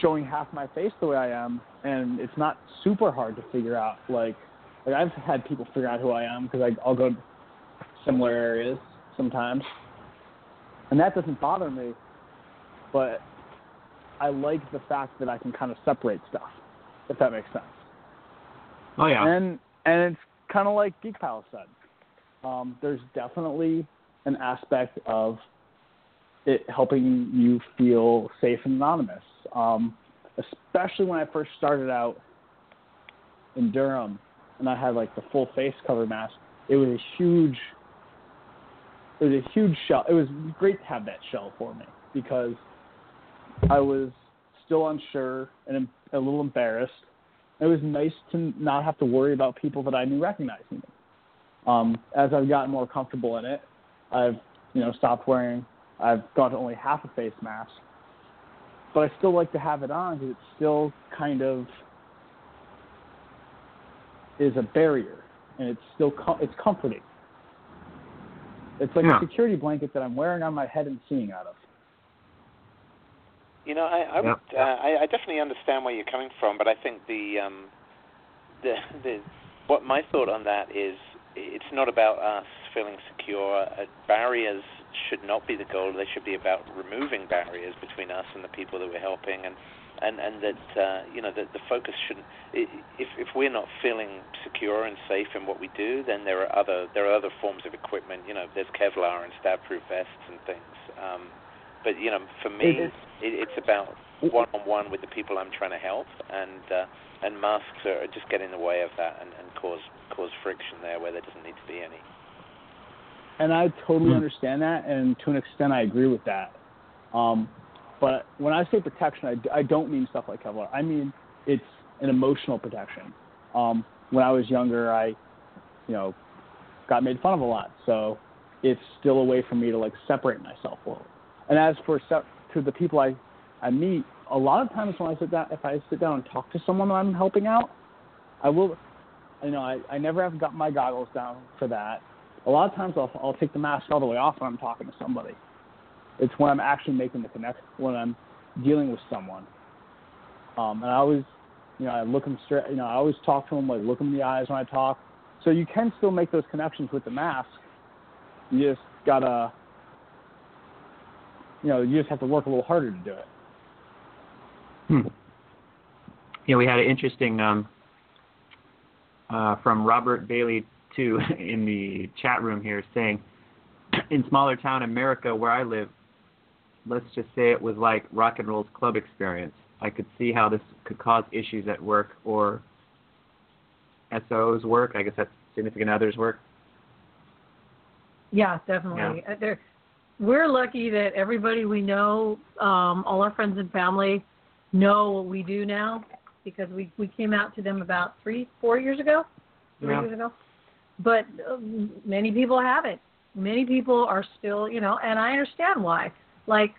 [SPEAKER 6] showing half my face the way I am, and it's not super hard to figure out. Like, like I've had people figure out who I am because I'll go to similar areas sometimes, and that doesn't bother me. But I like the fact that I can kind of separate stuff, if that makes sense.
[SPEAKER 5] Oh yeah.
[SPEAKER 6] And and it's kind of like Geek Palace said. Um, there's definitely an aspect of it helping you feel safe and anonymous. Um, especially when I first started out in Durham, and I had like the full face cover mask, it was a huge it was a huge shell. It was great to have that shell for me because I was still unsure and a little embarrassed. It was nice to not have to worry about people that I knew recognizing me. Um, as I've gotten more comfortable in it, I've you know stopped wearing. I've gone to only half a face mask, but I still like to have it on because it still kind of is a barrier, and it's still com- it's comforting. It's like
[SPEAKER 5] yeah.
[SPEAKER 6] a security blanket that I'm wearing on my head and seeing out of.
[SPEAKER 3] You know, I I, would, uh, I I definitely understand where you're coming from, but I think the um the the what my thought on that is it's not about us feeling secure. Uh, barriers should not be the goal. They should be about removing barriers between us and the people that we're helping, and and and that uh, you know that the focus shouldn't. If if we're not feeling secure and safe in what we do, then there are other there are other forms of equipment. You know, there's Kevlar and stab-proof vests and things. Um, but you know, for me, it, it's about one-on-one with the people I'm trying to help, and uh, and masks are just get in the way of that and, and cause cause friction there where there doesn't need to be any.
[SPEAKER 6] And I totally
[SPEAKER 5] Hmm.
[SPEAKER 6] understand that, and to an extent, I agree with that. Um, but when I say protection, I, I don't mean stuff like Kevlar. I mean it's an emotional protection. Um, when I was younger, I, you know, got made fun of a lot, so it's still a way for me to like separate myself a little. And as for to the people I, I meet, a lot of times when I sit down, if I sit down and talk to someone that I'm helping out, I will, you know, I, I never have got my goggles down for that. A lot of times I'll, I'll take the mask all the way off when I'm talking to somebody. It's when I'm actually making the connect, when I'm dealing with someone. Um, and I always, you know, I look them straight, you know, I always talk to them, like look them in the eyes when I talk. So you can still make those connections with the mask. You just gotta, you know, you just have to work a little harder to do it.
[SPEAKER 5] Hmm. Yeah, we had an interesting um, uh, from Robert Bailey too <laughs> in the chat room here saying, in smaller town America where I live, let's just say it was like rock and roll's club experience. I could see how this could cause issues at work or SO's work. I guess that's significant others' work.
[SPEAKER 4] Yeah, definitely. Uh, There, we're lucky that everybody we know, um, all our friends and family, know what we do now because we we came out to them about three, four years ago, three
[SPEAKER 5] Yeah.
[SPEAKER 4] years ago. But um, many people haven't. Many people are still, you know, and I understand why. Like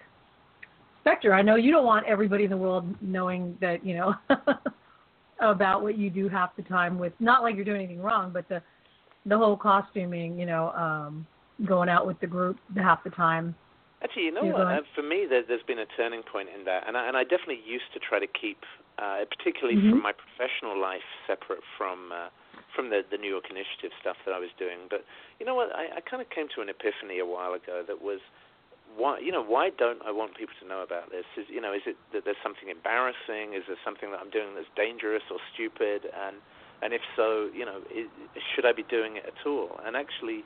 [SPEAKER 4] Spectre, I know you don't want everybody in the world knowing that, you know, <laughs> about what you do half the time with not like you're doing anything wrong, but the the whole costuming, you know, um going out with the group half the time.
[SPEAKER 3] Actually, you know what? Uh, for me, there, there's been a turning point in that, and I, and I definitely used to try to keep, uh, particularly
[SPEAKER 4] Mhm.
[SPEAKER 3] from my professional life, separate from uh, from the the New York Initiative stuff that I was doing. But you know what? I, I kind of came to an epiphany a while ago that was, why you know why don't I want people to know about this? Is you know is it that there's something embarrassing? Is there something that I'm doing that's dangerous or stupid? And and if so, you know, i should I be doing it at all? And actually,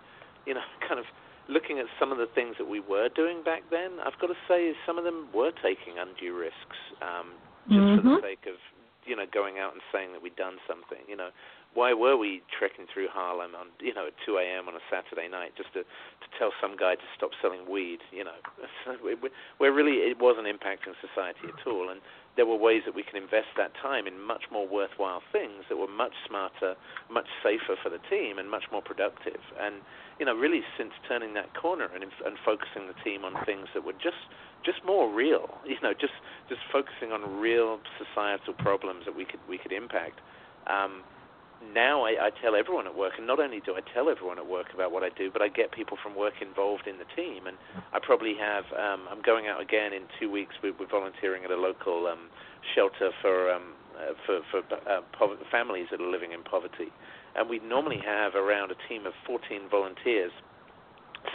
[SPEAKER 3] you know, <laughs> kind of looking at some of the things that we were doing back then, I've got to say some of them were taking undue risks um, just for the
[SPEAKER 4] Mhm.
[SPEAKER 3] sake of you know going out and saying that we'd done something. You know, why were we trekking through Harlem on you know at 2 a.m. on a Saturday night just to to tell some guy to stop selling weed? You know, <laughs> where really it wasn't impacting society at all, and there were ways that we can invest that time in much more worthwhile things that were much smarter, much safer for the team, and much more productive. And you know, really since turning that corner and and focusing the team on things that were just just more real, you know, just just focusing on real societal problems that we could we could impact. Um, now I, I tell everyone at work, and not only do I tell everyone at work about what I do, but I get people from work involved in the team. And I probably have. Um, I'm going out again in two weeks. We're, we're volunteering at a local um, shelter for um, uh, for for uh, families that are living in poverty, and we normally have around a team of 14 volunteers.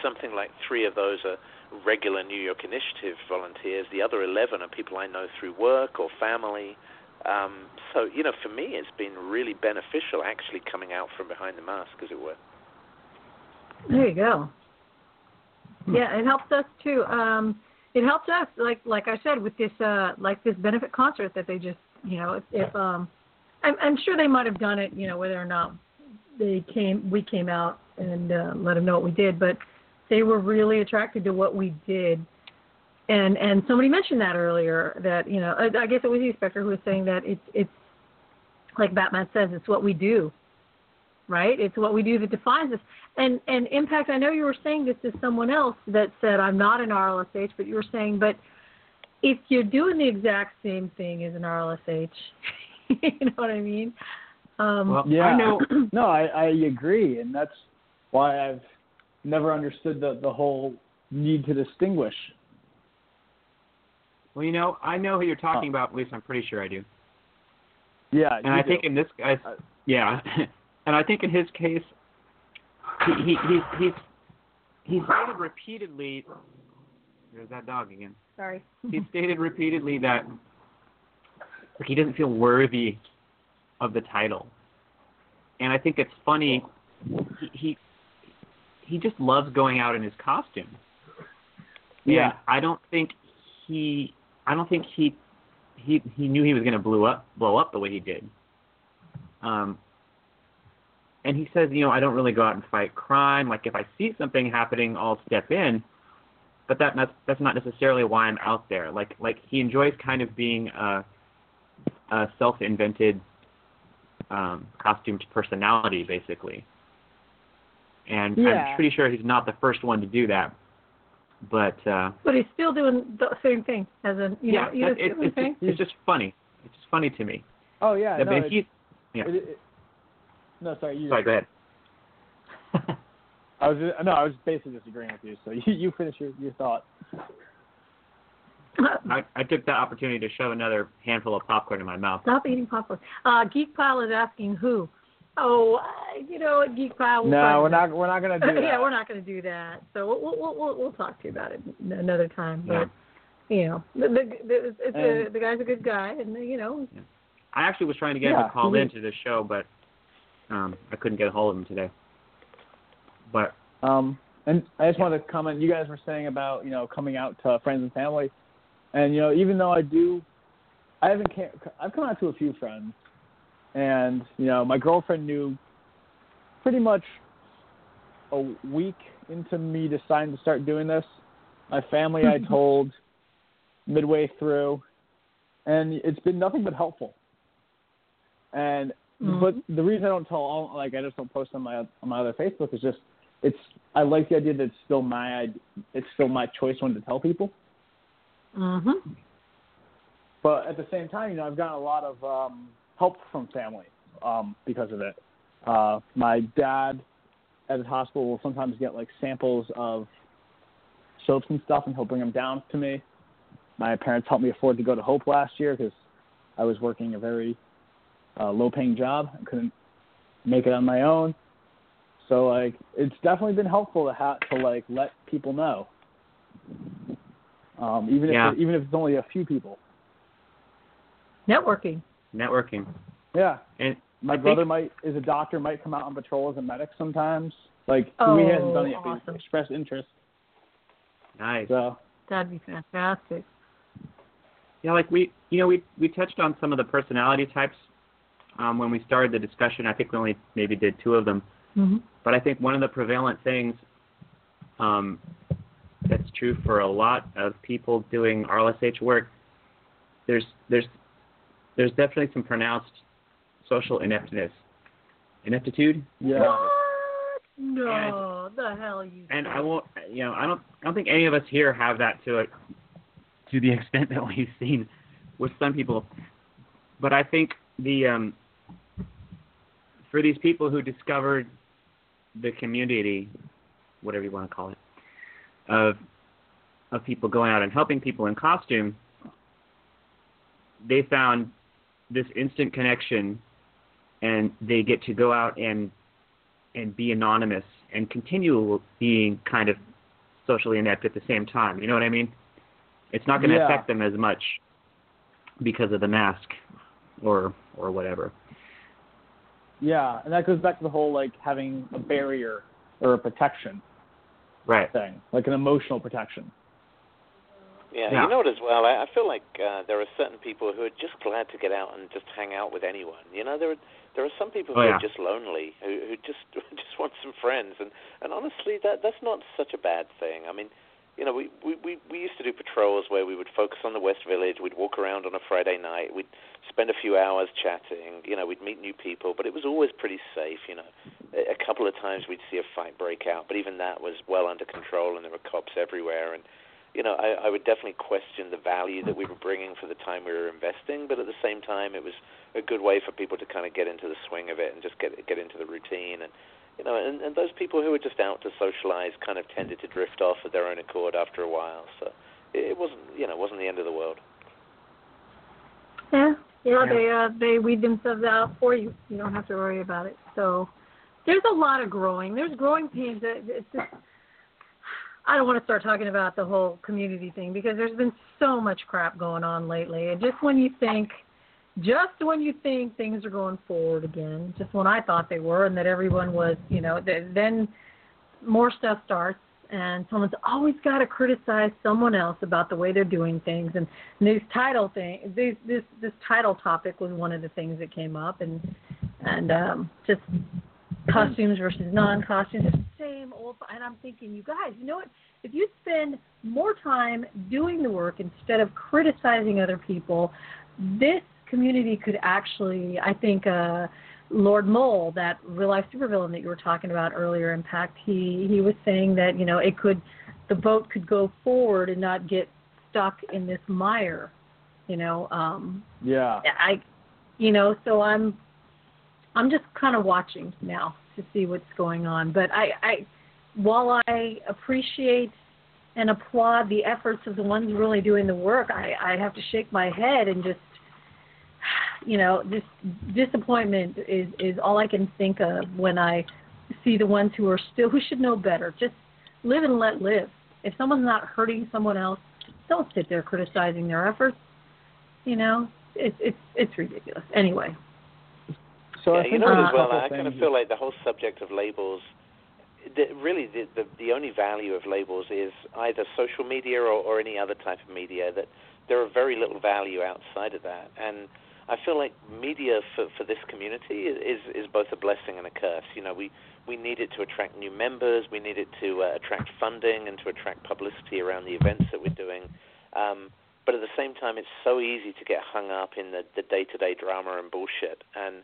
[SPEAKER 3] Something like three of those are regular New York Initiative volunteers. The other 11 are people I know through work or family. Um, so, you know, for me, it's been really beneficial actually coming out from behind the mask, as it were.
[SPEAKER 4] There you go. Yeah, it helps us too. Um, it helps us, like like I said, with this uh, like this benefit concert that they just, you know, if, if um, I'm, I'm sure they might have done it, you know, whether or not they came we came out and uh, let them know what we did, but they were really attracted to what we did. And and somebody mentioned that earlier that you know I, I guess it was you Spectre who was saying that it's it's like Batman says it's what we do, right? It's what we do that defines us. And and impact. I know you were saying this to someone else that said I'm not an RLSH, but you were saying but if you're doing the exact same thing as an RLSH, <laughs> you know what I mean? Um,
[SPEAKER 5] well,
[SPEAKER 6] yeah.
[SPEAKER 5] I know. <clears throat>
[SPEAKER 6] no, I, I agree, and that's why I've never understood the the whole need to distinguish.
[SPEAKER 5] Well, you know, I know who you're talking about. At least I'm pretty sure I do.
[SPEAKER 6] Yeah,
[SPEAKER 5] and I
[SPEAKER 6] do.
[SPEAKER 5] think in this guy's, yeah, <laughs> and I think in his case, he, he he's he's he's stated repeatedly. There's that dog again.
[SPEAKER 4] Sorry.
[SPEAKER 5] He stated repeatedly that like, he doesn't feel worthy of the title, and I think it's funny. He he, he just loves going out in his costume.
[SPEAKER 6] Yeah.
[SPEAKER 5] And I don't think he I don't think he he he knew he was going to blow up blow up the way he did. Um, and he says, you know, I don't really go out and fight crime. Like if I see something happening, I'll step in. But that that's that's not necessarily why I'm out there. Like like he enjoys kind of being a, a self-invented um, costumed personality, basically. And
[SPEAKER 4] Yeah.
[SPEAKER 5] I'm pretty sure he's not the first one to do that. But uh,
[SPEAKER 4] But he's still doing the same thing as a you
[SPEAKER 5] yeah,
[SPEAKER 4] know, you
[SPEAKER 5] it,
[SPEAKER 4] the
[SPEAKER 5] it's, just, it's just funny. It's just funny to me.
[SPEAKER 6] Oh yeah, no, it-
[SPEAKER 5] he's yeah.
[SPEAKER 6] it- it- no, sorry. You,
[SPEAKER 5] Sorry, go ahead. <laughs>
[SPEAKER 6] I was no, I was basically disagreeing with you. So <laughs> you you finish your your thought. <laughs>
[SPEAKER 5] I, I took that opportunity to shove another handful of popcorn in my mouth.
[SPEAKER 4] Stop eating popcorn. Uh, Geek Pile is asking who. Oh, uh, you know what, Geek Pile. We'll
[SPEAKER 6] No, we're not we're not gonna do <laughs> that.
[SPEAKER 4] yeah, we're not going to do that. So we'll, we'll we'll we'll talk to you about it another time. But you know, the the, the, it's a, the guy's a good guy, and you know,
[SPEAKER 5] I actually was trying to get him to call
[SPEAKER 6] he-
[SPEAKER 5] into the show, but um, I couldn't get a hold of him today. But
[SPEAKER 6] Um, and I just wanted to comment. You guys were saying about you know coming out to friends and family, and you know even though I do, I haven't. ca- I've come out to a few friends, and you know my girlfriend knew pretty much a week into me deciding to start doing this. My family I <laughs> told midway through, and it's been nothing but helpful. And mm-hmm. but the reason I don't tell all like I just don't post on my on my other Facebook is just it's I like the idea that it's still my it's still my choice when to tell people.
[SPEAKER 4] Mhm.
[SPEAKER 6] But at the same time, you know, I've gotten a lot of um, help from family um, because of it. Uh, my dad at his hospital will sometimes get like samples of soaps and stuff, and he'll bring them down to me. My parents helped me afford to go to Hope last year because I was working a very uh, low-paying job. I couldn't make it on my own. So like, it's definitely been helpful to have to like let people know, um, even
[SPEAKER 5] Yeah.
[SPEAKER 6] if even if it's only a few people.
[SPEAKER 4] networking.
[SPEAKER 5] networking.
[SPEAKER 6] Yeah.
[SPEAKER 5] And
[SPEAKER 6] My
[SPEAKER 5] I
[SPEAKER 6] brother
[SPEAKER 5] think,
[SPEAKER 6] might is a doctor, might come out on patrol as a medic sometimes. Like
[SPEAKER 4] Oh,
[SPEAKER 6] we hasn't done it yet, but expressed interest.
[SPEAKER 5] nice.
[SPEAKER 6] So
[SPEAKER 4] That'd be fantastic.
[SPEAKER 5] Yeah, like we, you know, we we touched on some of the personality types um, when we started the discussion. I think we only maybe did two of them,
[SPEAKER 4] hmm
[SPEAKER 5] but I think one of the prevalent things um, that's true for a lot of people doing RLSH work. There's there's there's definitely some pronounced social ineptness, ineptitude.
[SPEAKER 6] yeah.
[SPEAKER 4] What? No, the hell you.
[SPEAKER 5] and
[SPEAKER 4] say.
[SPEAKER 5] I won't. You know, I don't. I don't think any of us here have that to a, to the <laughs> extent that we've seen with some people. But I think the um, for these people who discovered the community, whatever you want to call it, of of people going out and helping people in costume, they found this instant connection, and they get to go out and and be anonymous and continue being kind of socially inept at the same time. You know what I mean? It's not going to
[SPEAKER 6] Yeah.
[SPEAKER 5] affect them as much because of the mask or or whatever.
[SPEAKER 6] Yeah, and that goes back to the whole like having a barrier or a protection
[SPEAKER 5] Right.
[SPEAKER 6] thing, like an emotional protection.
[SPEAKER 3] Yeah,
[SPEAKER 5] Yeah.
[SPEAKER 3] you know what as well. I, I feel like uh, there are certain people who are just glad to get out and just hang out with anyone. You know, there are there are some people
[SPEAKER 5] Oh,
[SPEAKER 3] who
[SPEAKER 5] yeah.
[SPEAKER 3] are just lonely, who who just <laughs> just want some friends, and and honestly, that that's not such a bad thing. I mean, you know, we we we, we used to do patrols where we would focus on the West Village. We'd walk around on a Friday night. We'd spend a few hours chatting. You know, we'd meet new people, but it was always pretty safe. You know, a, a couple of times we'd see a fight break out, but even that was well under control, and there were cops everywhere, and you know, I, I would definitely question the value that we were bringing for the time we were investing, but at the same time, it was a good way for people to kind of get into the swing of it and just get get into the routine. And you know, and, and those people who were just out to socialize kind of tended to drift off of their own accord after a while. So it, it wasn't, you know, it wasn't the end of the world.
[SPEAKER 4] Yeah, yeah,
[SPEAKER 5] Yeah.
[SPEAKER 4] they uh they weed themselves out for you. You don't have to worry about it. So there's a lot of growing. There's growing pains. That it's just I don't want to start talking about the whole community thing because there's been so much crap going on lately. And just when you think, just when you think things are going forward again, just when I thought they were, and that everyone was, you know, th- then more stuff starts, and someone's always got to criticize someone else about the way they're doing things. And this title thing, this this this title topic was one of the things that came up, and and um, just costumes versus non-costumes, the same old. And I'm thinking, you guys, you know what? If you spend more time doing the work instead of criticizing other people, this community could actually, I think. uh Lord Mole, that real life supervillain that you were talking about earlier, Impact, he he was saying that you know it could, the boat could go forward and not get stuck in this mire, you know. Um,
[SPEAKER 6] Yeah.
[SPEAKER 4] I, you know, so I'm, I'm just kind of watching now to see what's going on. But I, I, while I appreciate and applaud the efforts of the ones really doing the work, I, I have to shake my head and just, you know, this disappointment is is all I can think of when I see the ones who are still who should know better. Just live and let live. If someone's not hurting someone else, don't sit there criticizing their efforts. You know, it's it's it's ridiculous. Anyway,
[SPEAKER 6] So
[SPEAKER 3] yeah, you know
[SPEAKER 6] there's
[SPEAKER 3] what
[SPEAKER 6] a
[SPEAKER 3] as well. I kind of feel like the whole subject of labels. The, really, the, the the only value of labels is either social media or, or any other type of media. That there are very little value outside of that, and I feel like media for for this community is is both a blessing and a curse. You know, we we need it to attract new members, we need it to uh, attract funding and to attract publicity around the events that we're doing. Um, but at the same time, it's so easy to get hung up in the the day-to-day drama and bullshit. And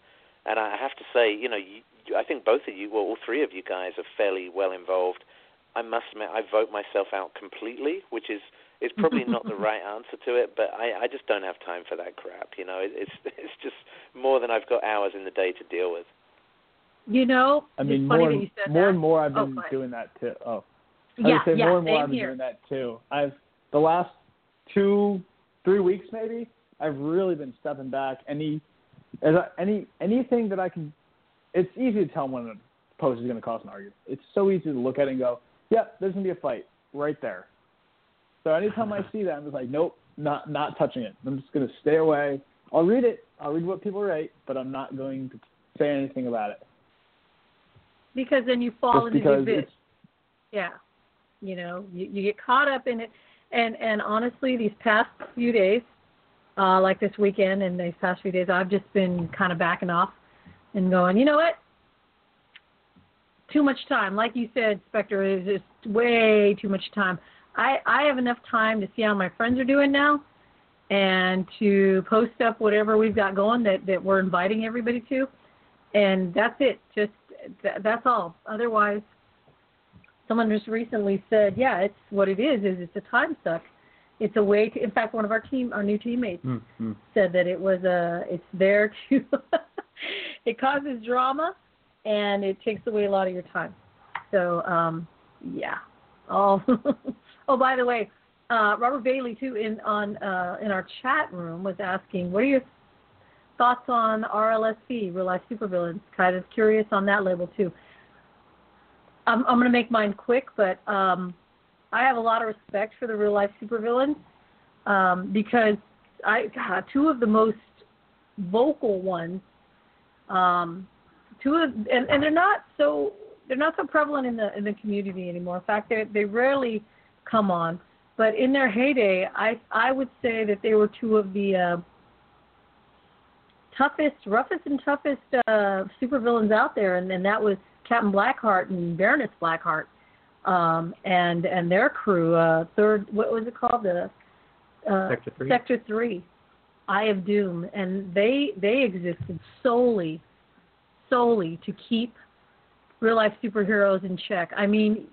[SPEAKER 3] and I have to say, you know, you, you- I think both of you, well, all three of you guys are fairly well involved. I must admit, I vote myself out completely, which is is probably not the <laughs> right answer to it. But I I just don't have time for that crap. You know, it, it's <laughs> it's just more than I've got hours in the day to deal with.
[SPEAKER 4] you know,
[SPEAKER 6] I mean,
[SPEAKER 4] it's funny
[SPEAKER 6] more
[SPEAKER 4] that
[SPEAKER 6] and,
[SPEAKER 4] you said
[SPEAKER 6] more
[SPEAKER 4] that.
[SPEAKER 6] and more I've
[SPEAKER 4] Oh,
[SPEAKER 6] been
[SPEAKER 4] go
[SPEAKER 6] doing that too. Oh, I
[SPEAKER 4] yeah,
[SPEAKER 6] would say
[SPEAKER 4] yeah,
[SPEAKER 6] more and more I've been
[SPEAKER 4] here.
[SPEAKER 6] doing that too. I've the last two, three weeks maybe. I've really been stepping back. Any, as I, any anything that I can. It's easy to tell when a post is going to cause an argument. It's so easy to look at it and go, "Yep, there's going to be a fight right there." So anytime I <laughs> see that, I'm just like, "Nope, not not touching it. I'm just going to stay away. I'll read it. I'll read what people write, but I'm not going to say anything about it."
[SPEAKER 4] because then you fall
[SPEAKER 6] just
[SPEAKER 4] into the Yeah. You know, you, you get caught up in it. And and honestly, these past few days, uh, like this weekend and these past few days, I've just been kind of backing off and going, you know what? Too much time. Like you said, Spectre, is just way too much time. I, I have enough time to see how my friends are doing now and to post up whatever we've got going that, that we're inviting everybody to. And that's it. Just th- that's all. Otherwise, someone just recently said, yeah, it's what it is. Is it's a time suck. It's a way to. In fact, one of our team, our new teammates,
[SPEAKER 5] Mm-hmm.
[SPEAKER 4] said that it was a. It's there to. <laughs> it causes drama, and it takes away a lot of your time. So, um, yeah. Oh, <laughs> oh, by the way, uh, Robert Bailey too in on uh, in our chat room was asking, what are your thoughts on RLSV, Real Life Supervillains? Kind of curious on that label too. I'm, I'm going to make mine quick, but um, I have a lot of respect for the real life supervillains um, because I God, two of the most vocal ones, um, two of and, and they're not so they're not so prevalent in the in the community anymore. In fact, they they rarely come on. but in their heyday, I I would say that they were two of the uh, toughest, roughest, and toughest uh, supervillains out there, and, and that was Captain Blackheart and Baroness Blackheart, um, and and their crew. Uh, third, what was it called? The uh,
[SPEAKER 5] Sector three.
[SPEAKER 4] Sector three, Eye of Doom, and they they existed solely, solely to keep real life superheroes in check. I mean,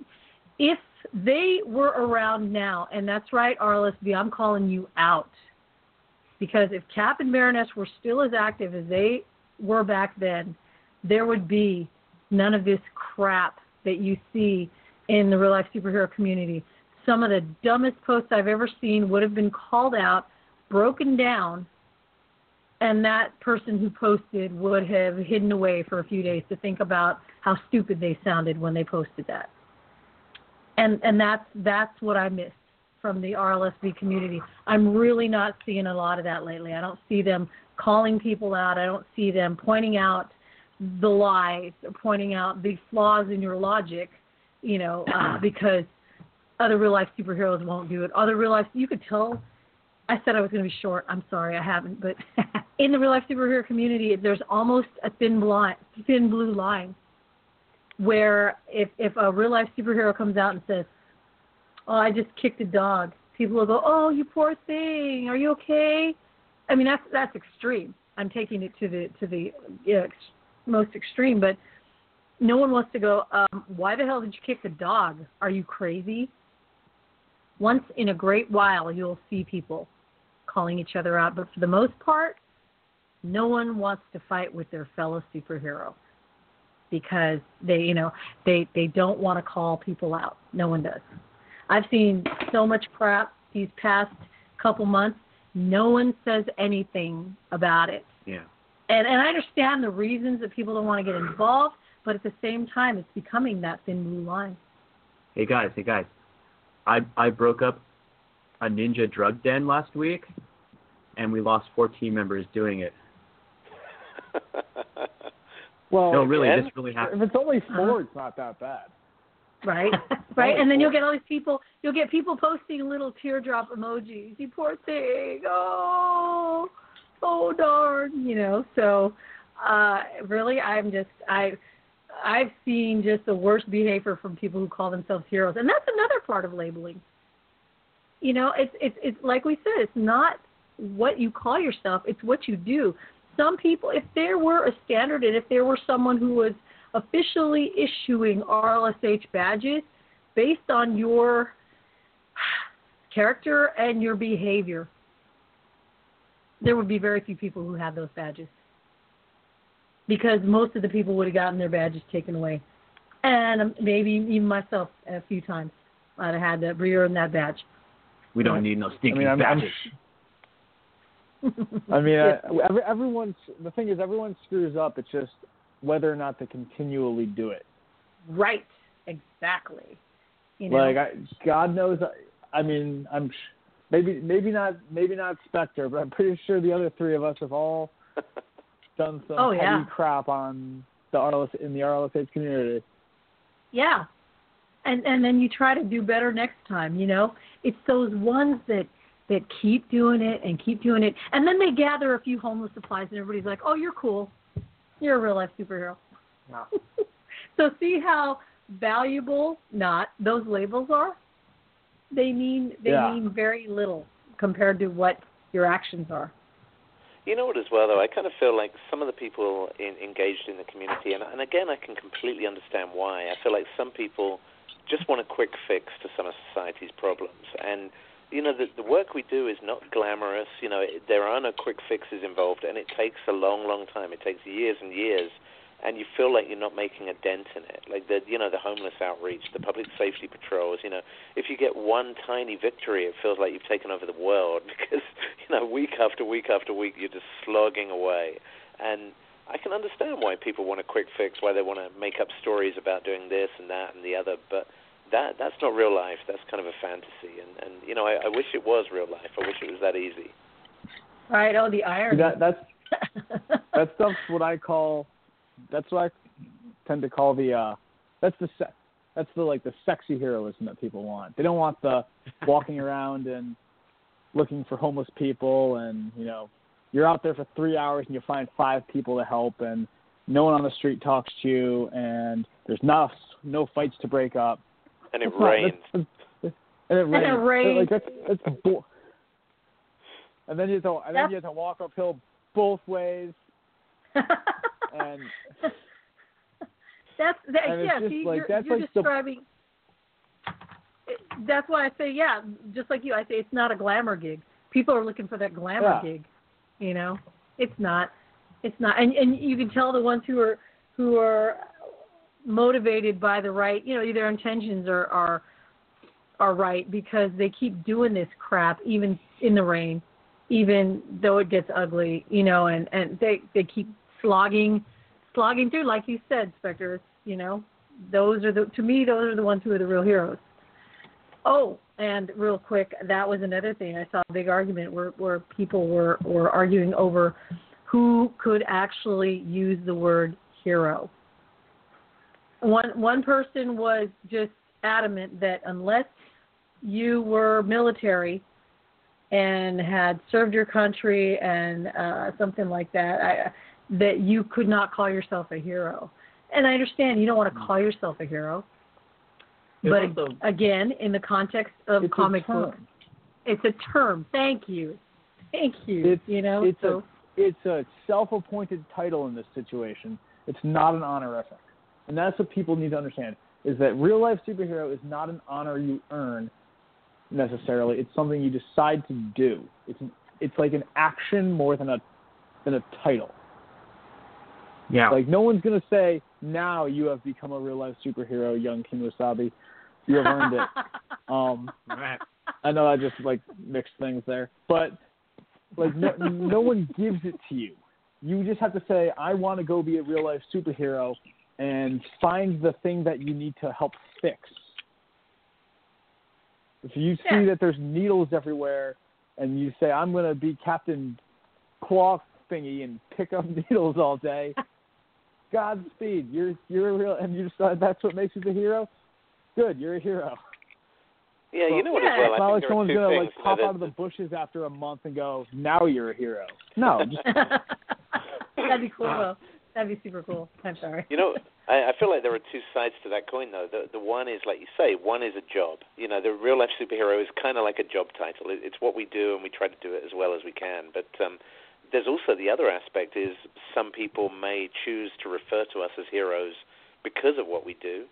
[SPEAKER 4] if they were around now, and that's right, RLSV, I'm calling you out. Because if Cap and Baroness were still as active as they were back then, there would be none of this crap that you see in the real life superhero community. Some of the dumbest posts I've ever seen would have been called out, broken down, and that person who posted would have hidden away for a few days to think about how stupid they sounded when they posted that. And and that's that's what I missed from the RLSV community. I'm really not seeing a lot of that lately. I don't see them calling people out. I don't see them pointing out the lies, pointing out the flaws in your logic, you know, uh, because other real life superheroes won't do it. Other real life, you could tell. I said I was going to be short. I'm sorry, I haven't. But <laughs> in the real life superhero community, there's almost a thin line, thin blue line, where if if a real life superhero comes out and says, "Oh, I just kicked a dog," people will go, "Oh, you poor thing. Are you okay?" I mean, that's that's extreme. I'm taking it to the to the yeah, ex- most extreme, but no one wants to go. Um, why the hell did you kick the dog? Are you crazy? Once in a great while, you'll see people calling each other out, but for the most part, no one wants to fight with their fellow superhero because they, you know, they they don't want to call people out. No one does. I've seen so much crap these past couple months. No one says anything about it.
[SPEAKER 5] Yeah.
[SPEAKER 4] And and I understand the reasons that people don't want to get involved, but at the same time, it's becoming that thin blue line.
[SPEAKER 5] Hey guys, hey guys. I I broke up a ninja drug den last week, and we lost four team members doing it. <laughs>
[SPEAKER 6] Well,
[SPEAKER 5] no, really,
[SPEAKER 3] again?
[SPEAKER 5] this really happened.
[SPEAKER 6] if it's only 4
[SPEAKER 4] Uh-huh.
[SPEAKER 6] it's not that bad.
[SPEAKER 4] Right, <laughs> right, and then you'll get all these people. You'll get people posting little teardrop emojis. You poor thing. Oh, oh darn. You know. So, uh, really, I'm just I, I've seen just the worst behavior from people who call themselves heroes, and that's another part of labeling. You know, it's it's it's like we said, it's not what you call yourself; it's what you do. Some people, if there were a standard, and if there were someone who was officially issuing RLSH badges based on your character and your behavior, there would be very few people who have those badges. Because most of the people would have gotten their badges taken away. And um, maybe even myself a few times I'd have had to re-earn that badge.
[SPEAKER 5] We don't need no stinking
[SPEAKER 6] I'm- I'm-
[SPEAKER 5] badges.
[SPEAKER 6] I mean, <laughs>
[SPEAKER 4] Yeah.
[SPEAKER 6] every, everyone's the thing is everyone screws up. It's just whether or not they continually do it.
[SPEAKER 4] right, exactly. You know?
[SPEAKER 6] Like, I, God knows. I, I mean, I'm maybe maybe not maybe not Spectre, but I'm pretty sure the other three of us have all <laughs> done some
[SPEAKER 4] Oh,
[SPEAKER 6] heavy
[SPEAKER 4] yeah.
[SPEAKER 6] crap on the RLS in the RLSH community.
[SPEAKER 4] Yeah. And and then you try to do better next time, you know? It's those ones that that keep doing it and keep doing it and then they gather a few homeless supplies and everybody's like, "Oh, you're cool. You're a real life superhero."
[SPEAKER 6] No. <laughs>
[SPEAKER 4] so see how valuable not those labels are? They mean they
[SPEAKER 6] Yeah.
[SPEAKER 4] mean very little compared to what your actions are.
[SPEAKER 3] You know what, as well, though, I kind of feel like some of the people in, engaged in the community, and, and again, I can completely understand why. I feel like some people just want a quick fix to some of society's problems, and you know, the, the work we do is not glamorous. You know, it, there are no quick fixes involved, and it takes a long, long time. It takes years and years, and you feel like you're not making a dent in it. Like the, you know, the homeless outreach, the public safety patrols. You know, if you get one tiny victory, it feels like you've taken over the world <laughs> because you know, week after week after week, you're just slogging away, and I can understand why people want a quick fix, why they want to make up stories about doing this and that and the other, but that that's not real life. That's kind of a fantasy, and and you know, I, I wish it was real life. I wish it was that easy.
[SPEAKER 4] Right? Oh, the irony.
[SPEAKER 6] that that's <laughs> that stuff's what I call. That's what I tend to call the. uh That's the se- that's the like the sexy heroism that people want. They don't want the <laughs> walking around and looking for homeless people, and you know, you're out there for three hours and you find five people to help, and no one on the street talks to you, and there's not no fights to break up.
[SPEAKER 3] And it
[SPEAKER 6] That's not-
[SPEAKER 3] rains.
[SPEAKER 6] that's- that's- and it rains.
[SPEAKER 4] it rains.
[SPEAKER 6] Like that's that's bo- and then you have to and then you have to walk uphill both ways, <laughs> and
[SPEAKER 4] that's that,
[SPEAKER 6] and
[SPEAKER 4] yeah. see,
[SPEAKER 6] like-
[SPEAKER 4] you're,
[SPEAKER 6] that's
[SPEAKER 4] you're
[SPEAKER 6] like
[SPEAKER 4] describing. it- That's why I say yeah. Just like you, I say it's not a glamour gig. People are looking for that glamour
[SPEAKER 6] Yeah.
[SPEAKER 4] gig. You know, it's not. It's not, and and you can tell the ones who are who are motivated by the right. You know, their intentions are are are right because they keep doing this crap even in the rain, even though it gets ugly. You know, and and they they keep slogging slogging through, like you said, Spectre. You know, those are the to me those are the ones who are the real heroes. Oh, and real quick, that was another thing. I saw a big argument where where people were were arguing over who could actually use the word hero. One one person was just adamant that unless you were military and had served your country and uh, something like that, I, that you could not call yourself a hero. And I understand you don't want to mm-hmm. call yourself a hero, but
[SPEAKER 5] also-
[SPEAKER 4] again, in the context of comic book, it's a term. Thank you, thank you.
[SPEAKER 6] It's
[SPEAKER 4] you know,
[SPEAKER 6] it's
[SPEAKER 4] so
[SPEAKER 6] a it's a self-appointed title in this situation. It's not an honorific, and that's what people need to understand: is that real-life superhero is not an honor you earn necessarily. It's something you decide to do. It's it's like an action more than a than a title.
[SPEAKER 5] Yeah.
[SPEAKER 6] Like no one's gonna say now you have become a real-life superhero, young King Wasabi. You have earned it. <laughs> Um,
[SPEAKER 5] Right.
[SPEAKER 6] I know I just like mixed things there, but like no, no one gives it to you. You just have to say, I want to go be a real life superhero, and find the thing that you need to help fix. If you see
[SPEAKER 4] Yeah.
[SPEAKER 6] that there's needles everywhere, and you say, I'm going to be Captain Claw Thingy and pick up <laughs> needles all day, Godspeed. You're you're a real, and you decide that's what makes you the hero. Good, you're a hero.
[SPEAKER 3] Yeah, you know what?
[SPEAKER 4] Yeah.
[SPEAKER 3] As well,
[SPEAKER 6] It's
[SPEAKER 3] I
[SPEAKER 6] not
[SPEAKER 3] think
[SPEAKER 6] like
[SPEAKER 3] there are
[SPEAKER 6] someone's gonna like pop out of the bushes after a month and go, "Now you're a hero." <laughs> No, just
[SPEAKER 4] That'd be cool. Though. That'd be super cool. I'm sorry.
[SPEAKER 3] You know, I, I feel like there are two sides to that coin, though. The the one is, like you say, one is a job. You know, the real life superhero is kind of like a job title. It, it's what we do, and we try to do it as well as we can. But um, there's also the other aspect: is some people may choose to refer to us as heroes because of what we do.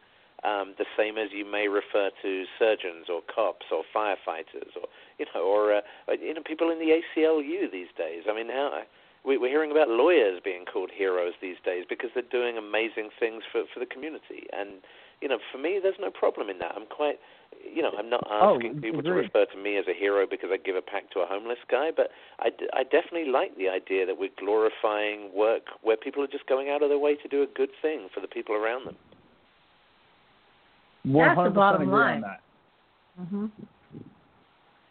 [SPEAKER 3] Um, the same as you may refer to surgeons or cops or firefighters or you know or uh, you know people in the ACLU these days. I mean, how we, we're hearing about lawyers being called heroes these days because they're doing amazing things for for the community. And you know, for me, there's no problem in that. I'm quite, you know, I'm not
[SPEAKER 6] Oh,
[SPEAKER 3] asking people to refer to me as a hero because I give a pack to a homeless guy, but I, d- I definitely like the idea that we're glorifying work where people are just going out of their way to do a good thing for the people around them.
[SPEAKER 4] That's the bottom line.
[SPEAKER 6] on that.
[SPEAKER 4] hmm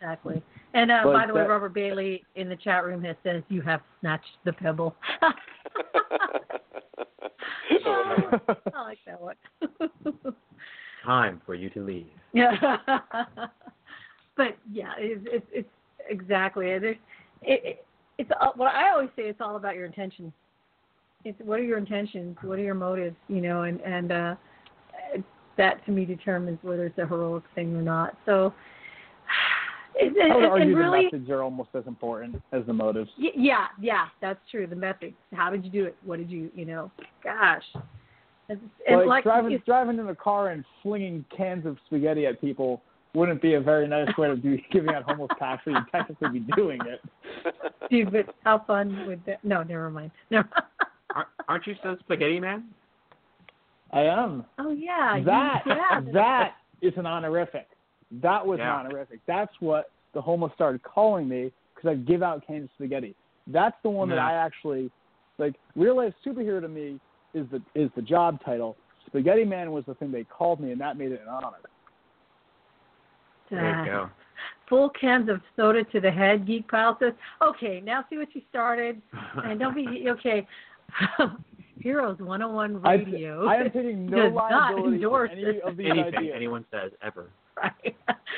[SPEAKER 4] Exactly. And uh, by the way, Robert Bailey in the chat room has says you have snatched the pebble. <laughs> <laughs> I like that one. <laughs>
[SPEAKER 5] Time for you to leave.
[SPEAKER 4] yeah. <laughs> but yeah, it's it's, it's exactly it. It, it it's all- what I always say. It's all about your intentions. It's what are your intentions? What are your motives? You know, and and uh, that to me determines whether it's a heroic thing or not. So. <sighs> It, it,
[SPEAKER 6] I would argue
[SPEAKER 4] really,
[SPEAKER 6] the methods are almost as important as the motives.
[SPEAKER 4] Yeah, yeah, that's true. The method. How did you do it? What did you, you know? Gosh. And, and
[SPEAKER 6] like,
[SPEAKER 4] like
[SPEAKER 6] driving
[SPEAKER 4] it's-
[SPEAKER 6] driving in a car and flinging cans of spaghetti at people wouldn't be a very nice way to be <laughs> giving out homeless packs. But you'd technically be doing it. <laughs>
[SPEAKER 4] dude, but how fun would that? No, never mind. <laughs> Never.
[SPEAKER 5] Aren't, aren't you still Spaghetti Man?
[SPEAKER 6] I am.
[SPEAKER 4] oh yeah. you-
[SPEAKER 6] that
[SPEAKER 4] yeah.
[SPEAKER 6] that is an honorific. That was
[SPEAKER 5] Yeah.
[SPEAKER 6] an honorific. That's what the homeless started calling me because I give out cans of spaghetti. That's the one that
[SPEAKER 5] mm-hmm.
[SPEAKER 6] I actually like. Real life superhero to me is the is the job title. Spaghetti Man was the thing they called me, and that made it an honor.
[SPEAKER 5] There you ah. go.
[SPEAKER 4] Full cans of soda to the head. Geek Pile says, "Okay, now see what you started, <laughs> and don't be okay." <laughs> Heroes 101
[SPEAKER 6] I,
[SPEAKER 4] Radio.
[SPEAKER 6] I am taking no
[SPEAKER 4] does not
[SPEAKER 6] liability for
[SPEAKER 4] endorse
[SPEAKER 6] any of these
[SPEAKER 5] Anything
[SPEAKER 6] ideas.
[SPEAKER 5] anyone says ever.
[SPEAKER 4] right.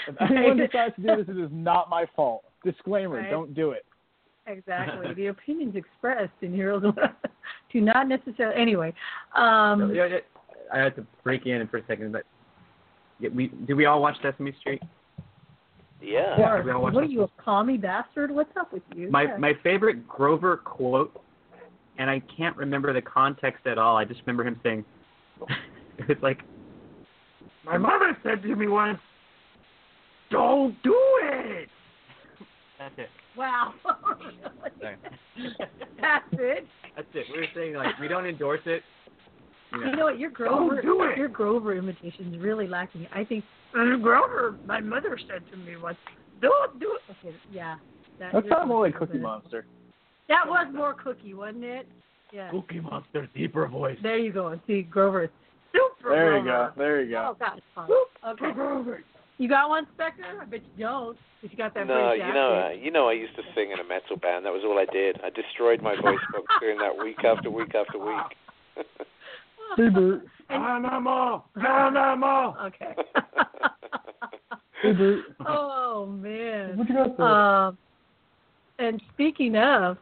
[SPEAKER 6] If anyone <laughs> decides to do this, it is not my fault. Disclaimer:
[SPEAKER 4] Right.
[SPEAKER 6] Don't do it.
[SPEAKER 4] Exactly. the opinions expressed in Heroes oh do not necessarily. Anyway, um,
[SPEAKER 5] Yeah, yeah, I had to break in for a second, but yeah, we did we all watch Sesame Street?
[SPEAKER 3] Yeah.
[SPEAKER 5] Yeah. we all watched
[SPEAKER 4] what are you, a commie bastard? What's up with you?
[SPEAKER 5] My
[SPEAKER 4] Yeah.
[SPEAKER 5] my favorite Grover quote, and I can't remember the context at all. I just remember him saying, <laughs> "It's like my mother said to me once, don't do it." That's it.
[SPEAKER 4] Wow. <laughs>
[SPEAKER 5] Sorry.
[SPEAKER 4] That's it.
[SPEAKER 5] That's it. We were saying like we don't endorse it. You know,
[SPEAKER 4] You know what? Your Grover,
[SPEAKER 5] do it.
[SPEAKER 4] your Grover imitation is really lacking. I think Grover. My mother said to me once, "Don't do it." Okay, yeah. That,
[SPEAKER 6] That
[SPEAKER 4] yours
[SPEAKER 6] sounded more like Cookie. Monster.
[SPEAKER 4] That was more Cookie, wasn't it? Yeah.
[SPEAKER 5] Cookie Monster deeper voice.
[SPEAKER 4] There you go. See, Grover is super.
[SPEAKER 6] There you
[SPEAKER 4] Grover.
[SPEAKER 6] go. There you
[SPEAKER 4] Oh
[SPEAKER 6] go.
[SPEAKER 4] God, it's fun. Okay. You got one, Spectre? I bet you don't. If you got that
[SPEAKER 3] No, you know, uh, you know, I used to sing in a metal band. That was all I did. I destroyed my voice box doing that week after week after week.
[SPEAKER 6] Reboot.
[SPEAKER 5] Animal, animal.
[SPEAKER 4] Okay. <laughs>
[SPEAKER 6] Reboot.
[SPEAKER 4] oh man.
[SPEAKER 6] What you got there?
[SPEAKER 4] Um, and speaking of,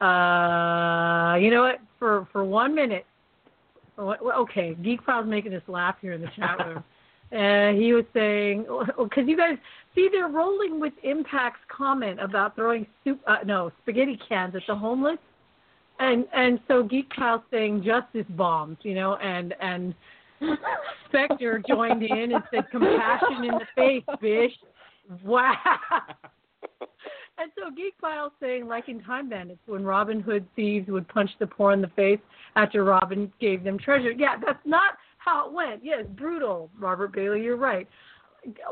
[SPEAKER 4] uh, you know what? For for one minute, okay, Geek File's making us laugh here in the chat room. <laughs> And he was saying, because you guys see, they're rolling with Impact's comment about throwing soup, uh, no, spaghetti cans at the homeless, and and so Geek File's saying justice bombs, you know, and and Spectre joined in and said compassion in the face, bish. Wow. And so Geek File's saying, like in Time Bandits, when Robin Hood thieves would punch the poor in the face after Robin gave them treasure. Yeah, that's not how it went. Yes, brutal, Robert Bailey. You're right.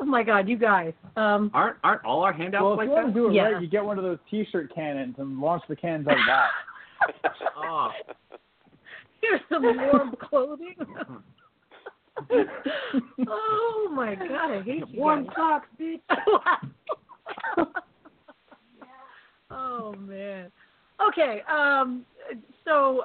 [SPEAKER 4] Oh my God, you guys. Um,
[SPEAKER 5] Aren't aren't all our handouts
[SPEAKER 6] Well, if
[SPEAKER 5] like
[SPEAKER 6] you want
[SPEAKER 5] that?
[SPEAKER 6] to do it
[SPEAKER 4] Yeah.
[SPEAKER 6] right, you get one of those T-shirt cannons and launch the cans out of that.
[SPEAKER 5] Oh. <laughs> <laughs>
[SPEAKER 4] here's some warm clothing. <laughs> oh my God, I hate you.
[SPEAKER 5] Warm
[SPEAKER 4] guys.
[SPEAKER 5] socks, bitch.
[SPEAKER 4] oh man. Okay. Um. So,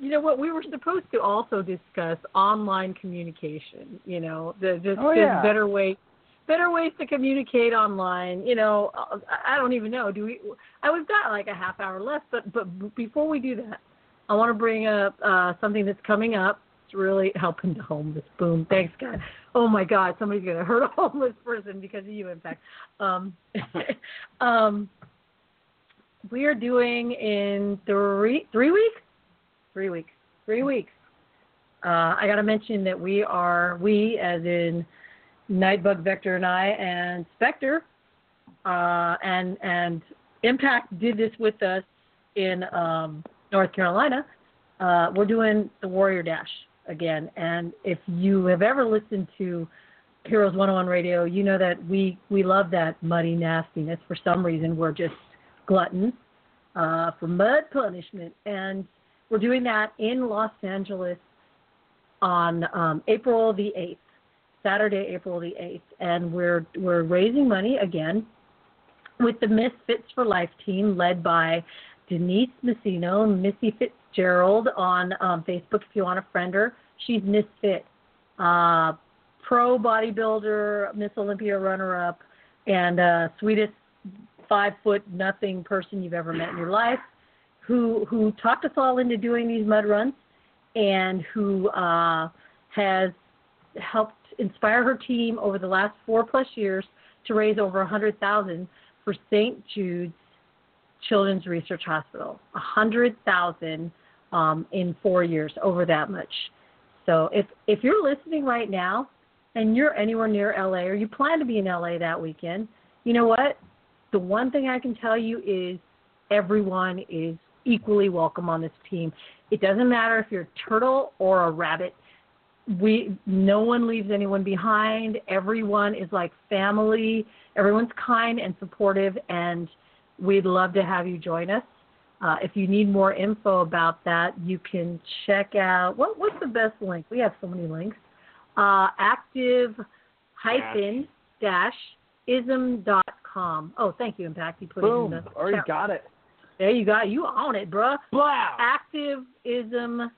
[SPEAKER 4] you know what? We were supposed to also discuss online communication. You know, the just
[SPEAKER 6] Oh, yeah.
[SPEAKER 4] better way, better ways to communicate online. You know, I I don't even know. Do we? I we've got like a half hour left, but but before we do that, I want to bring up uh, something that's coming up. It's really helping the homeless. Boom. Thanks, God. Oh my God, somebody's gonna hurt a <laughs> homeless person because of you. In fact, um, <laughs> um, we are doing in three three weeks, three weeks, three weeks. Uh, I got to mention that we are we as in Nightbug Vector and I and Spectre, uh, and and Impact did this with us in um, North Carolina. Uh, we're doing the Warrior Dash again, and if you have ever listened to Heroes 101 Radio, you know that we we love that muddy nastiness. For some reason, we're just gluttons uh, for mud punishment, and we're doing that in Los Angeles on um, April the 8th, Saturday, April the 8th, and we're we're raising money again with the Misfits for Life team led by Denise Messino, Missy Fitzgerald on um, Facebook. If you want to friend her. She's Misfit, uh, pro bodybuilder, Miss Olympia runner up, and uh, sweetest five foot nothing person you've ever met in your life, who who talked us all into doing these mud runs, and who uh, has helped inspire her team over the last four plus years to raise over a hundred thousand for St. Jude's Children's Research Hospital. A hundred thousand um, in four years, over that much. So if if you're listening right now and you're anywhere near LA or you plan to be in LA that weekend, you know what? The one thing I can tell you is everyone is equally welcome on this team. It doesn't matter if you're a turtle or a rabbit. We no one leaves anyone behind. Everyone is like family. Everyone's kind and supportive and we'd love to have you join us. Uh, if you need more info about that, you can check out what what's the best link? We have so many links. Uh, active hyphen dash ism dot com. Oh, thank you, Impact. You put
[SPEAKER 6] Boom.
[SPEAKER 4] it in the
[SPEAKER 6] Already
[SPEAKER 4] chat.
[SPEAKER 6] got it.
[SPEAKER 4] There you go. You own it, bruh.
[SPEAKER 5] Wow.
[SPEAKER 4] Activism, uh,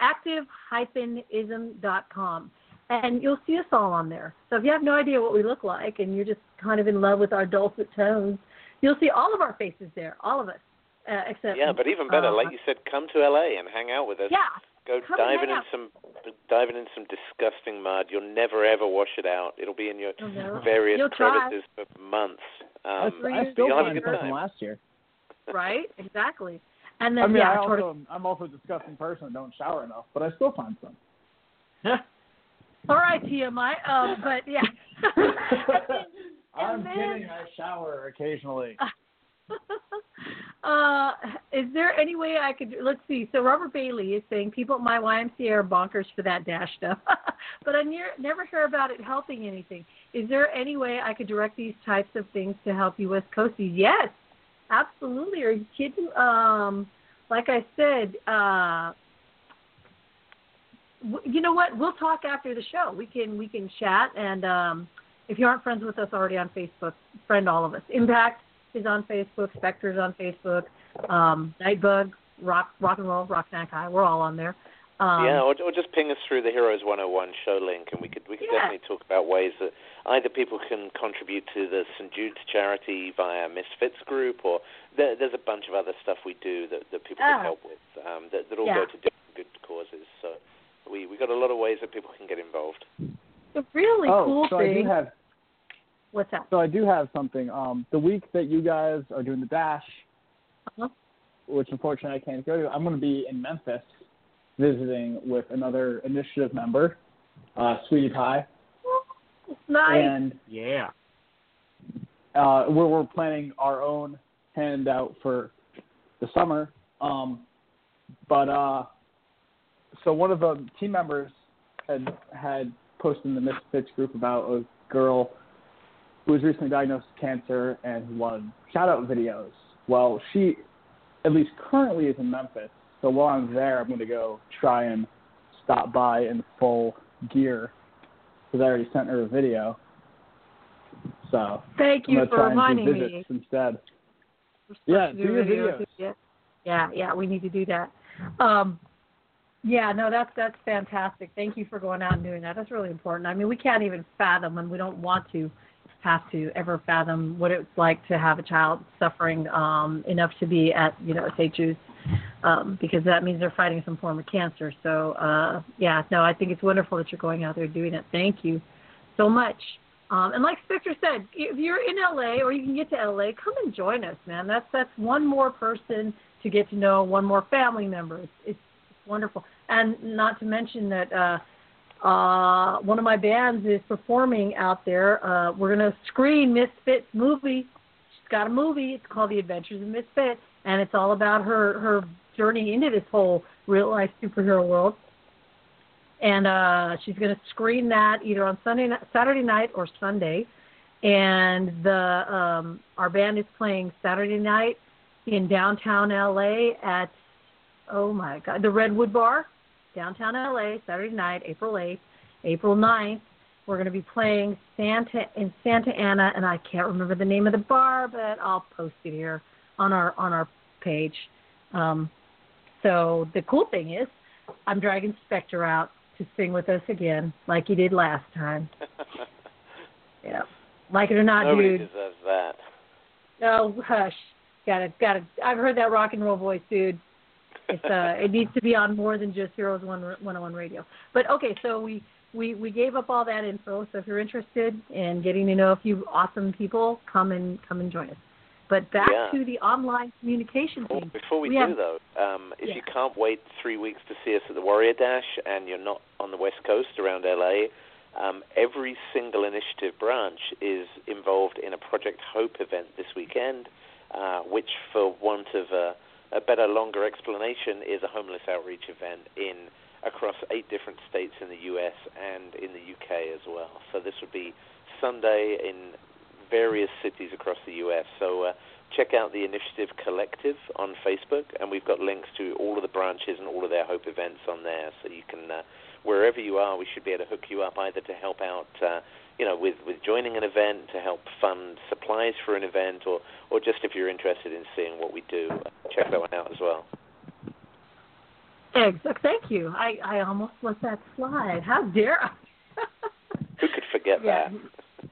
[SPEAKER 4] active-ism.com. and you'll see us all on there. So if you have no idea what we look like and you're just kind of in love with our dulcet tones, you'll see all of our faces there, all of us, uh, except
[SPEAKER 3] yeah. But even better,
[SPEAKER 4] uh,
[SPEAKER 3] like you said, come to LA and hang out with us.
[SPEAKER 4] Yeah.
[SPEAKER 3] Go
[SPEAKER 4] Come
[SPEAKER 3] diving in some diving in some disgusting mud. You'll never ever wash it out. It'll be in your
[SPEAKER 4] You'll never-
[SPEAKER 3] various
[SPEAKER 4] You'll try.
[SPEAKER 3] crevices for months. Um,
[SPEAKER 6] I, I still
[SPEAKER 3] you'll have a
[SPEAKER 6] find
[SPEAKER 3] good
[SPEAKER 6] something last year.
[SPEAKER 4] right? <laughs> Exactly. And then
[SPEAKER 6] I mean,
[SPEAKER 4] yeah,
[SPEAKER 6] I
[SPEAKER 4] toward-
[SPEAKER 6] also I'm also a disgusting person and don't shower enough, but I still find some. <laughs>
[SPEAKER 4] all right, TMI. Um, but yeah. <laughs>
[SPEAKER 6] I'm
[SPEAKER 4] then-
[SPEAKER 6] kidding. I shower occasionally.
[SPEAKER 4] Uh, is there any way I could let's see? So Robert Bailey is saying people at my YMCA are bonkers for that dash stuff, <laughs> but I near, never hear about it helping anything. Is there any way I could direct these types of things to help you West Coasties? Yes, absolutely. Are you kidding? Um, like I said, uh, you know what? We'll talk after the show. We can we can chat, and um, if you aren't friends with us already on Facebook, friend all of us. Impact is on Facebook. Spectre's on Facebook. Um, Nightbug, Rock Rock and Roll, Rock Snack High. We're all on there. Um,
[SPEAKER 3] yeah, or, or just ping us through the Heroes 101 show link, and we could we could
[SPEAKER 4] Yeah.
[SPEAKER 3] definitely talk about ways that either people can contribute to the St Jude's charity via Misfits group, or there, there's a bunch of other stuff we do that, that people
[SPEAKER 4] Ah.
[SPEAKER 3] can help with um, that, that all
[SPEAKER 4] Yeah.
[SPEAKER 3] go to different good causes. So we we got a lot of ways that people can get involved.
[SPEAKER 4] the really
[SPEAKER 6] oh,
[SPEAKER 4] cool
[SPEAKER 6] so I
[SPEAKER 4] thing.
[SPEAKER 6] do have
[SPEAKER 4] What's that?
[SPEAKER 6] so I do have something. Um, the week that you guys are doing the dash,
[SPEAKER 4] Uh-huh.
[SPEAKER 6] which unfortunately I can't go to, I'm going to be in Memphis visiting with another initiative member, uh, Sweetie Pie,
[SPEAKER 4] Nice.
[SPEAKER 6] and
[SPEAKER 5] Yeah.
[SPEAKER 6] uh, where we're planning our own handout for the summer. Um, but uh, so one of the team members had had posted in the Misfits group about a girl who was recently diagnosed with cancer and who wanted shout out videos. Well, she at least currently is in Memphis, so while I'm there, I'm going to go try and stop by in full gear because I already sent her a video. So
[SPEAKER 4] Thank you for reminding me.
[SPEAKER 6] instead. Yeah,
[SPEAKER 4] to
[SPEAKER 6] do your
[SPEAKER 4] videos.
[SPEAKER 6] videos.
[SPEAKER 4] Yeah, yeah, yeah. We need to do that. Um, yeah, no, that's that's fantastic. Thank you for going out and doing that. That's really important. I mean, we can't even fathom, and we don't want to have to ever fathom what it's like to have a child suffering um, enough to be at you know. Jude's, um, because that means they're fighting some form of cancer. So uh, yeah, no, I think it's wonderful that you're going out there doing it. Thank you so much. Um, and like Spectre said, if you're in LA or you can get to LA, come and join us, man. That's that's one more person to get to know, one more family member. It's, it's wonderful. And not to mention that uh, uh, one of my bands is performing out there. Uh, we're going to screen Misfits movie. She's got a movie. It's called The Adventures of Misfit, and it's all about her her journey into this whole real life superhero world and uh she's going to screen that either on Sunday Saturday night or Sunday and the um our band is playing Saturday night in downtown LA at oh my god the Redwood Bar downtown LA Saturday night April 8th April 9th we're going to be playing Santa in Santa Ana and I can't remember the name of the bar but I'll post it here on our on our page um so the cool thing is I'm dragging Spectre out to sing with us again, like he did last time. <laughs> Yeah, like it or not,
[SPEAKER 3] Nobody
[SPEAKER 4] dude.
[SPEAKER 3] deserves that.
[SPEAKER 4] Oh, hush. Got it. got it. I've heard that rock and roll voice, dude. It's uh, it needs to be on more than just Heroes One 101 Radio. But okay, so we we we gave up all that info. So if you're interested in getting to know a few awesome people, come and come and join us. But back
[SPEAKER 3] Yeah.
[SPEAKER 4] to the online communication
[SPEAKER 3] Oh,
[SPEAKER 4] thing.
[SPEAKER 3] before we,
[SPEAKER 4] We
[SPEAKER 3] do
[SPEAKER 4] have-
[SPEAKER 3] though, um, if
[SPEAKER 4] Yeah.
[SPEAKER 3] you can't wait three weeks to see us at the Warrior Dash and you're not on the West Coast around LA, um, every single initiative branch is involved in a Project Hope event this weekend, uh, which, for want of a, a better, longer explanation, is a homeless outreach event in across eight different states in the U.S. and in the U.K. as well. So this would be Sunday in various cities across the U.S. So uh, check out the Initiative Collective on Facebook, and we've got links to all of the branches and all of their Hope events on there. So you can, uh, wherever you are, we should be able to hook you up either to help out, uh, you know, with with joining an event, to help fund supplies for an event, or or just if you're interested in seeing what we do, uh, check that one out as well.
[SPEAKER 4] Eggs. Thank you. I, I almost let that slide. How dare I?
[SPEAKER 3] get
[SPEAKER 4] yeah.
[SPEAKER 3] that.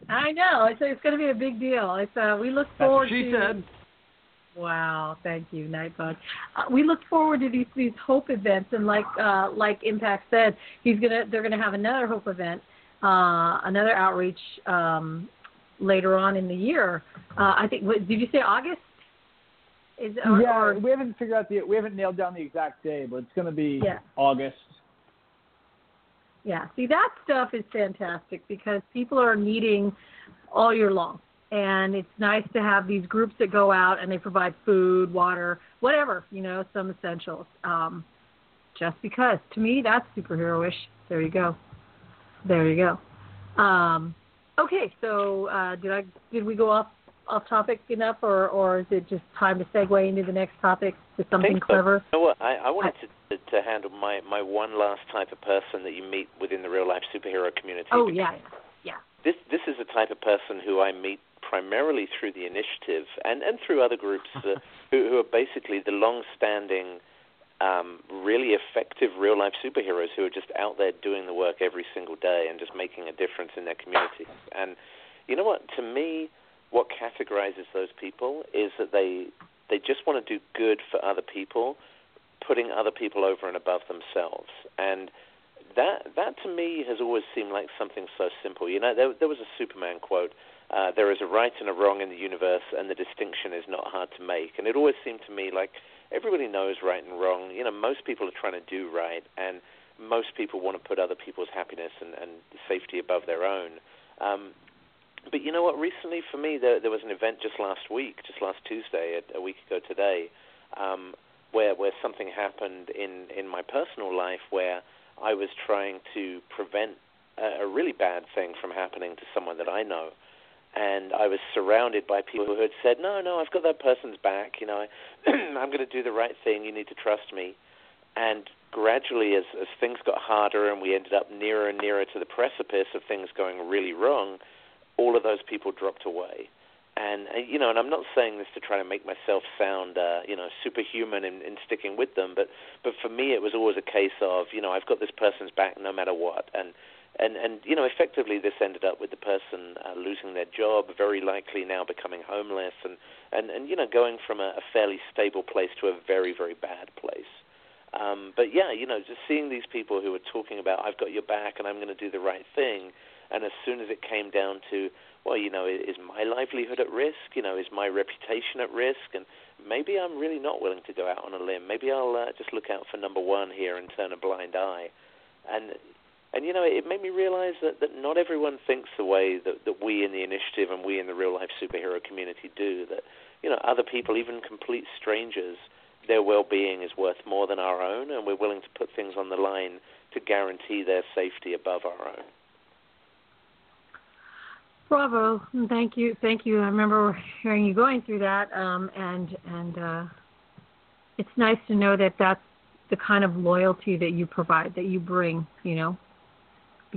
[SPEAKER 4] I know. It's it's going to be a big deal. It's uh we look forward
[SPEAKER 6] That's what she
[SPEAKER 4] to
[SPEAKER 6] said.
[SPEAKER 4] Wow, thank you, Nightbug. Uh, we look forward to these these hope events, and like uh, like Impact said, he's gonna they're gonna have another hope event, uh, another outreach um, later on in the year. Uh, I think. What, did you say August? Is or,
[SPEAKER 6] yeah,
[SPEAKER 4] or,
[SPEAKER 6] we haven't figured out the we haven't nailed down the exact day, but it's going to be
[SPEAKER 4] Yeah.
[SPEAKER 6] August.
[SPEAKER 4] Yeah, see that stuff is fantastic because people are needing all year long. And it's nice to have these groups that go out and they provide food, water, whatever, you know, some essentials. Um, just because. To me, that's superheroish. There you go. There you go. Um, okay, so uh, did I did we go off off topic enough, or or is it just time to segue into the next topic to something
[SPEAKER 3] so.
[SPEAKER 4] clever?
[SPEAKER 3] You know what? I, I wanted to, to handle my, my one last type of person that you meet within the real life superhero community.
[SPEAKER 4] Oh yeah, yeah.
[SPEAKER 3] This this is the type of person who I meet primarily through the initiative and, and through other groups uh, <laughs> who, who are basically the long-standing, um, really effective real-life superheroes who are just out there doing the work every single day and just making a difference in their communities. And you know what? To me, what categorizes those people is that they they just want to do good for other people, putting other people over and above themselves. And that that to me has always seemed like something so simple. You know, there there was a Superman quote. Uh, there is a right and a wrong in the universe, and the distinction is not hard to make. And it always seemed to me like everybody knows right and wrong. You know, most people are trying to do right, and most people want to put other people's happiness and, and safety above their own. Um, but you know what? Recently, for me, there, there was an event just last week, just last Tuesday, a, a week ago today, um, where where something happened in in my personal life where I was trying to prevent a, a really bad thing from happening to someone that I know. And I was surrounded by people who had said, "No, no, I've got that person's back. You know, I, <clears throat> I'm going to do the right thing. You need to trust me." And gradually, as as things got harder and we ended up nearer and nearer to the precipice of things going really wrong, all of those people dropped away. And uh, you know, and I'm not saying this to try to make myself sound, uh, you know, superhuman in, in sticking with them, but but for me, it was always a case of, you know, I've got this person's back no matter what, and and and you know, effectively, this ended up with the person uh, losing their job, very likely now becoming homeless, and and and you know, going from a, a fairly stable place to a very very bad place. Um, but yeah, you know, just seeing these people who were talking about, I've got your back, and I'm going to do the right thing, and as soon as it came down to well, you know, is my livelihood at risk? You know, is my reputation at risk? And maybe I'm really not willing to go out on a limb. Maybe I'll uh, just look out for number one here and turn a blind eye. And and you know, it made me realize that that not everyone thinks the way that that we in the initiative and we in the real life superhero community do. That you know, other people, even complete strangers, their well-being is worth more than our own, and we're willing to put things on the line to guarantee their safety above our own.
[SPEAKER 4] Bravo! Thank you, thank you. I remember hearing you going through that, um, and and uh, it's nice to know that that's the kind of loyalty that you provide, that you bring. You know,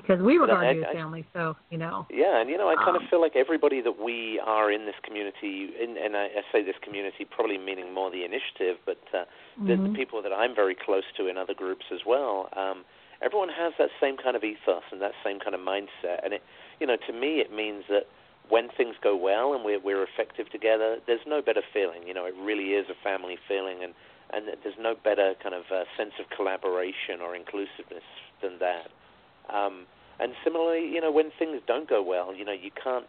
[SPEAKER 4] because we regard
[SPEAKER 3] I-
[SPEAKER 4] you
[SPEAKER 3] I-
[SPEAKER 4] as family. So you know.
[SPEAKER 3] Yeah, and you know, I kind
[SPEAKER 4] Um,
[SPEAKER 3] of feel like everybody that we are in this community, in, and I, I say this community probably meaning more the initiative, but uh, the, the
[SPEAKER 4] Mhm.
[SPEAKER 3] people that I'm very close to in other groups as well. Um, everyone has that same kind of ethos and that same kind of mindset, and it, you know, to me, it means that when things go well and we're we're effective together, there's no better feeling. You know, it really is a family feeling, and and there's no better kind of uh, sense of collaboration or inclusiveness than that. Um, and similarly, you know, when things don't go well, you know, you can't.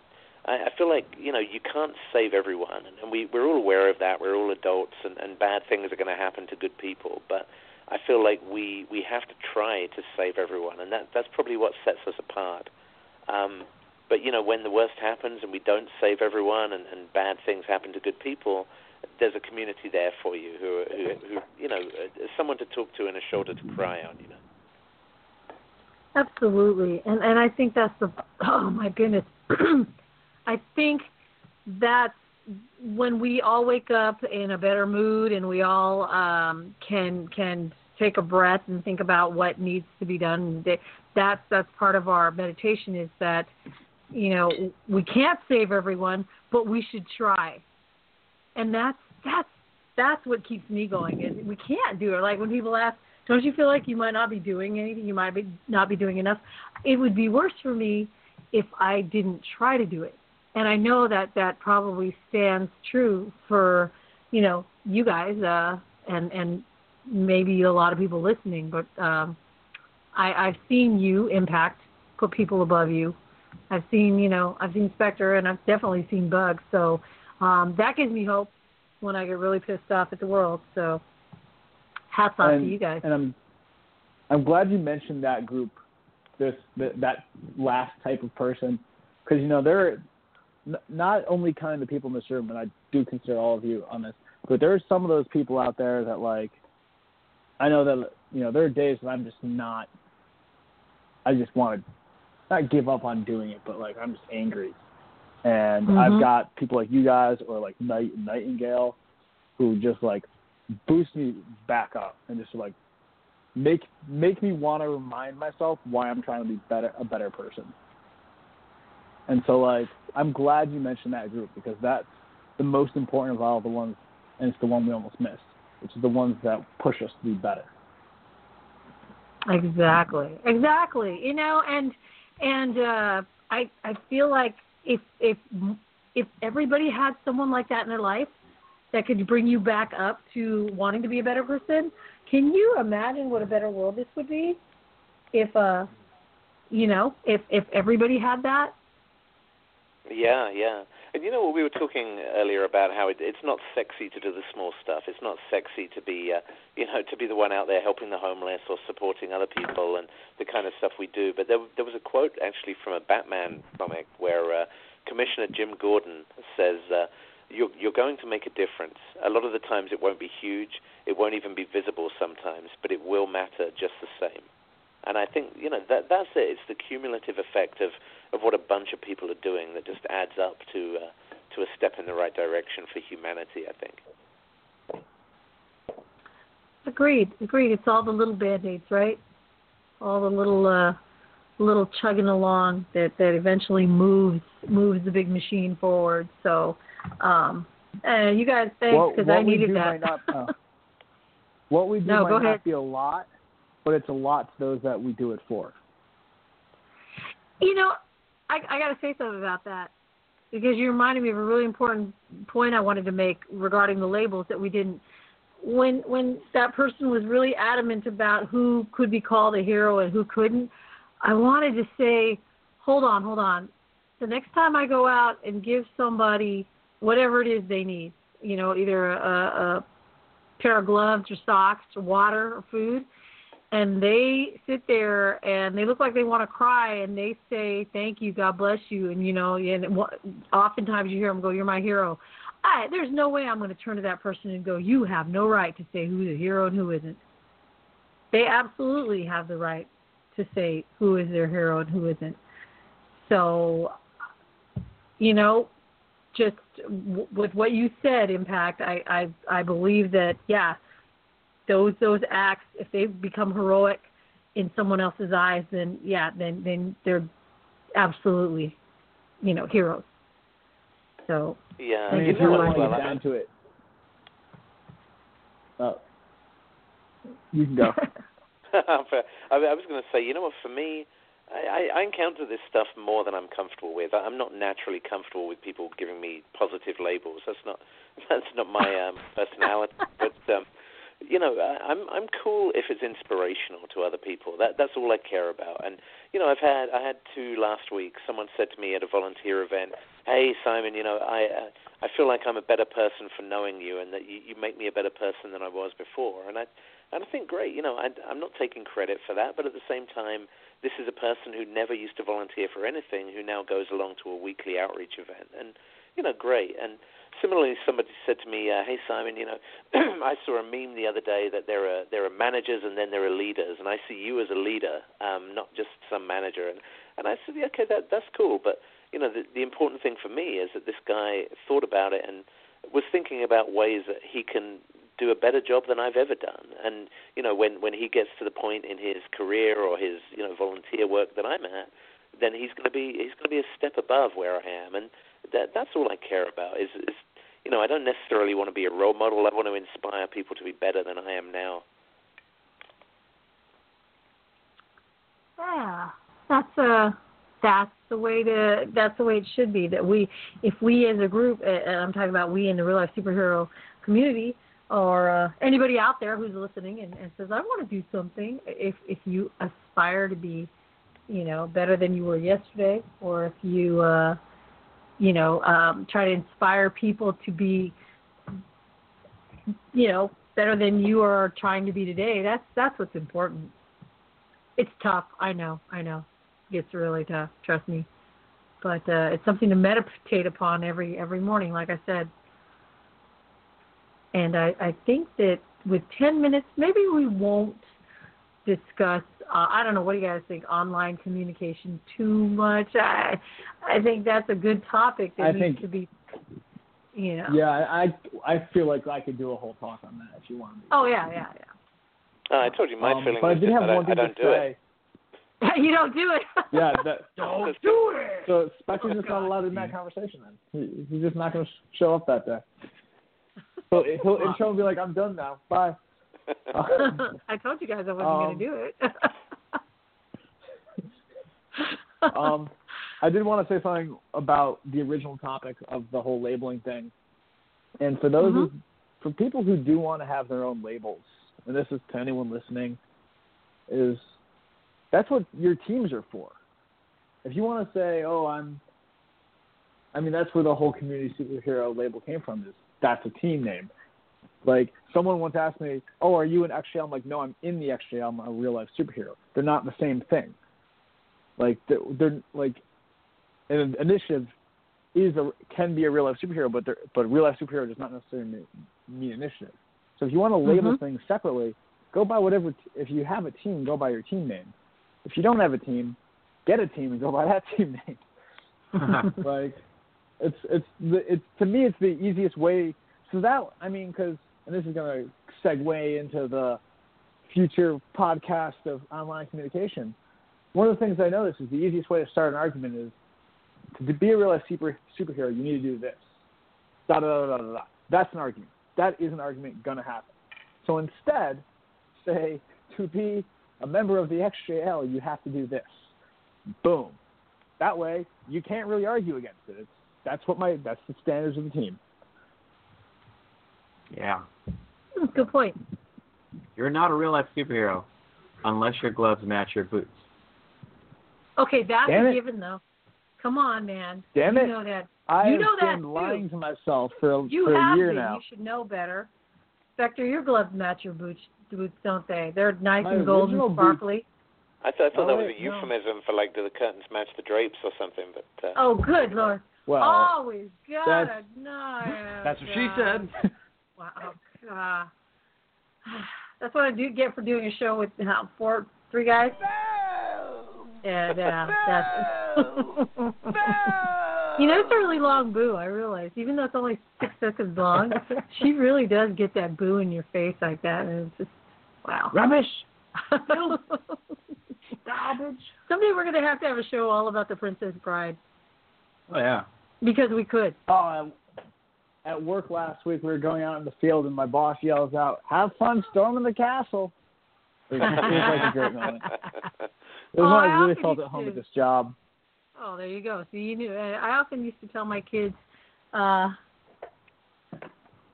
[SPEAKER 3] I, I feel like you know you can't save everyone, and we we're all aware of that. We're all adults, and, and bad things are going to happen to good people. But I feel like we we have to try to save everyone, and that that's probably what sets us apart. Um, but you know, when the worst happens and we don't save everyone, and, and bad things happen to good people, there's a community there for you who who, who you know, uh, someone to talk to and a shoulder to cry on. You know.
[SPEAKER 4] Absolutely, and and I think that's the oh my goodness, <clears throat> I think that's when we all wake up in a better mood and we all um, can can take a breath and think about what needs to be done. That's that's part of our meditation is that you know we can't save everyone, but we should try, and that's that's that's what keeps me going. Is we can't do it. Like when people ask, don't you feel like you might not be doing anything? You might be not be doing enough. It would be worse for me if I didn't try to do it. And I know that that probably stands true for, you know, you guys uh, and and maybe a lot of people listening. But um, I, I've seen you impact, put people above you. I've seen, you know, I've seen Spectre, and I've definitely seen Bugs. So um, that gives me hope when I get really pissed off at the world. So hats off
[SPEAKER 6] and,
[SPEAKER 4] to you guys.
[SPEAKER 6] And I'm I'm glad you mentioned that group, this that, that last type of person, because you know they're not only kind of the people in this room, and I do consider all of you on this, but there's some of those people out there that like, I know that you know there are days when I'm just not, I just want to not give up on doing it, but like I'm just angry, and
[SPEAKER 4] mm-hmm.
[SPEAKER 6] I've got people like you guys or like Night Nightingale, who just like boost me back up and just like make make me want to remind myself why I'm trying to be better a better person. And so like I'm glad you mentioned that group because that's the most important of all the ones and it's the one we almost missed, which is the ones that push us to be better.
[SPEAKER 4] Exactly. Exactly. You know, and and uh I I feel like if if if everybody had someone like that in their life that could bring you back up to wanting to be a better person, can you imagine what a better world this would be if uh you know, if if everybody had that?
[SPEAKER 3] Yeah, yeah. And you know what we were talking earlier about how it, it's not sexy to do the small stuff. It's not sexy to be, uh, you know, to be the one out there helping the homeless or supporting other people and the kind of stuff we do. But there, there was a quote actually from a Batman comic where uh, Commissioner Jim Gordon says, uh, "You're you're going to make a difference. A lot of the times it won't be huge. It won't even be visible sometimes, but it will matter just the same. And I think you know that that's it. It's the cumulative effect of, of what a bunch of people are doing that just adds up to uh, to a step in the right direction for humanity. I think.
[SPEAKER 4] Agreed. Agreed. It's all the little band-aids, right? All the little uh, little chugging along that that eventually moves moves the big machine forward. So, um, and you guys, thanks because I needed that.
[SPEAKER 6] Not, uh, <laughs> what we do
[SPEAKER 4] no,
[SPEAKER 6] might not be a lot, but it's a lot to those that we do it for.
[SPEAKER 4] You know, I, I got to say something about that because you reminded me of a really important point I wanted to make regarding the labels that we didn't. When when that person was really adamant about who could be called a hero and who couldn't, I wanted to say, hold on, hold on. The next time I go out and give somebody whatever it is they need, you know, either a, a pair of gloves or socks or water or food and they sit there and they look like they want to cry and they say thank you god bless you and you know and oftentimes you hear them go you're my hero I, there's no way i'm going to turn to that person and go you have no right to say who's a hero and who isn't they absolutely have the right to say who is their hero and who isn't. So you know just w- with what you said, Impact, I, I I believe that yeah, those those acts, if they become heroic in someone else's eyes, then yeah, then then they're absolutely, you know, heroes. So
[SPEAKER 3] yeah,
[SPEAKER 6] I mean,
[SPEAKER 3] you
[SPEAKER 6] if you
[SPEAKER 3] know
[SPEAKER 6] want to
[SPEAKER 3] well,
[SPEAKER 6] get down to it, Oh, you can go. <laughs> <laughs>
[SPEAKER 3] I was going to say, you know what? For me, I, I encounter this stuff more than I'm comfortable with. I'm not naturally comfortable with people giving me positive labels. That's not <laughs> that's not my um, personality. <laughs> But um, you know, I'm I'm cool if it's inspirational to other people. That that's all I care about. And you know, I've had I had two last week. Someone said to me at a volunteer event, "Hey Simon, you know, I uh, I feel like I'm a better person for knowing you, and that you, you make me a better person than I was before." And I and I think great. You know, I, I'm not taking credit for that, but at the same time this is a person who never used to volunteer for anything who now goes along to a weekly outreach event. And, you know, great. And similarly, somebody said to me, uh, hey, Simon, you know, <clears throat> I saw a meme the other day that there are, there are managers and then there are leaders. And I see you as a leader, um, not just some manager. And, and I said, yeah, okay, that, that's cool. But, you know, the, the important thing for me is that this guy thought about it and was thinking about ways that he can do a better job than I've ever done. And you know, when when he gets to the point in his career or his you know volunteer work that I'm at, then he's going to be he's going to be a step above where I am, and that that's all I care about. Is is you know, I don't necessarily want to be a role model. I want to inspire people to be better than I am now.
[SPEAKER 4] Yeah, that's a that's the way to that's the way it should be that we if we as a group and i'm talking about we in the real life superhero community or uh, anybody out there who's listening and, and says i want to do something if if you aspire to be you know better than you were yesterday or if you uh you know um try to inspire people to be you know better than you are trying to be today that's that's what's important it's tough i know i know It gets really tough. Trust me. But uh, it's something to meditate upon every every morning, like I said. And I, I think that with 10 minutes, maybe we won't discuss. Uh, I don't know. What do you guys think? Online communication too much? I I think that's a good topic that
[SPEAKER 6] I
[SPEAKER 4] needs
[SPEAKER 6] think,
[SPEAKER 4] to be. You know.
[SPEAKER 6] Yeah, I I feel like I could do a whole talk on that if you want me.
[SPEAKER 4] Oh yeah, yeah, yeah.
[SPEAKER 3] Uh, I told you my
[SPEAKER 6] Um,
[SPEAKER 3] feeling
[SPEAKER 6] but I did
[SPEAKER 3] just
[SPEAKER 6] have
[SPEAKER 3] that I,
[SPEAKER 6] one
[SPEAKER 3] I
[SPEAKER 6] thing
[SPEAKER 3] don't
[SPEAKER 6] to
[SPEAKER 3] do
[SPEAKER 6] say.
[SPEAKER 3] it. <laughs>
[SPEAKER 4] you don't do it. <laughs>
[SPEAKER 6] Yeah, that,
[SPEAKER 4] don't do <laughs> it.
[SPEAKER 6] So Spectre's just not allowed in that conversation. Then he, he's just not going to show up that day. So he'll intro and be like, "I'm done now. Bye." <laughs>
[SPEAKER 4] I told you guys I wasn't
[SPEAKER 6] Um,
[SPEAKER 4] going to do it. <laughs>
[SPEAKER 6] um, I did want to say something about the original topic of the whole labeling thing. And for those, who, for people who do want to have their own labels, and this is to anyone listening, is that's what your teams are for. If you want to say, "Oh, I'm," I mean, that's where the whole community superhero label came from. Is that's a team name. Like someone once asked me, "Oh, are you an XJL?" I'm like, "No, I'm in the XJL. I'm a real life superhero. They're not the same thing." Like they're, they're like an initiative is a can be a real life superhero, but they're, but real life superhero does not necessarily mean, mean initiative. So if you want to label
[SPEAKER 4] Mhm.
[SPEAKER 6] things separately, go by whatever. T- if you have a team, go by your team name. If you don't have a team, get a team and go by that <laughs> team name. <laughs> like it's it's the it's to me it's the easiest way. So that I mean, because and this is going to segue into the future podcast of online communication. One of the things I noticed is the easiest way to start an argument is to be a real life super superhero. You need to do this. Da da da da da. da. That's an argument. That is an argument going to happen. So instead, say to be a member of the XJL, you have to do this. Boom. That way, you can't really argue against it. It's, that's what my that's the standards of the team.
[SPEAKER 5] Yeah.
[SPEAKER 4] Good point.
[SPEAKER 5] You're not a real life superhero unless your gloves match your boots.
[SPEAKER 4] Okay, that's
[SPEAKER 6] Damn
[SPEAKER 4] a
[SPEAKER 6] it.
[SPEAKER 4] given though. Come on, man.
[SPEAKER 6] Damn
[SPEAKER 4] you
[SPEAKER 6] it.
[SPEAKER 4] know that.
[SPEAKER 6] I
[SPEAKER 4] you
[SPEAKER 6] have
[SPEAKER 4] know that
[SPEAKER 6] been
[SPEAKER 4] too.
[SPEAKER 6] lying to myself for a,
[SPEAKER 4] You
[SPEAKER 6] for
[SPEAKER 4] have
[SPEAKER 6] a year
[SPEAKER 4] been.
[SPEAKER 6] now.
[SPEAKER 4] You should know better. Spectre, your gloves match your boots, boots, don't they? They're nice
[SPEAKER 6] My
[SPEAKER 4] and gold and
[SPEAKER 6] original boots-
[SPEAKER 4] sparkly.
[SPEAKER 3] I thought, I thought
[SPEAKER 6] Oh,
[SPEAKER 3] that was
[SPEAKER 6] wait,
[SPEAKER 3] a
[SPEAKER 6] no.
[SPEAKER 3] euphemism for like do the curtains match the drapes or something, but uh,
[SPEAKER 4] Oh, good lord.
[SPEAKER 6] Well,
[SPEAKER 4] Always gotta
[SPEAKER 6] that's-
[SPEAKER 4] know.
[SPEAKER 8] That's what she said. <laughs>
[SPEAKER 4] Wow. God. That's what I do get for doing a show with uh, four, three guys. Yeah, yeah, that's. <laughs> you know, it's a really long boo. I realize, even though it's only six seconds long, <laughs> she really does get that boo in your face like that, and it's just wow.
[SPEAKER 6] rubbish.
[SPEAKER 4] Garbage. Someday we're gonna have to have a show all about the Princess Bride
[SPEAKER 5] Oh yeah.
[SPEAKER 4] because we could.
[SPEAKER 6] Oh, at, at work last week, we were going out in the field, and my boss yells out, "Have fun storming the castle." It was, it was like a great moment. <laughs> It was
[SPEAKER 4] Oh,
[SPEAKER 6] when
[SPEAKER 4] I
[SPEAKER 6] I really felt at home
[SPEAKER 4] to-
[SPEAKER 6] at this job.
[SPEAKER 4] Oh, there you go. See, you knew. uh, I often used to tell my kids, uh,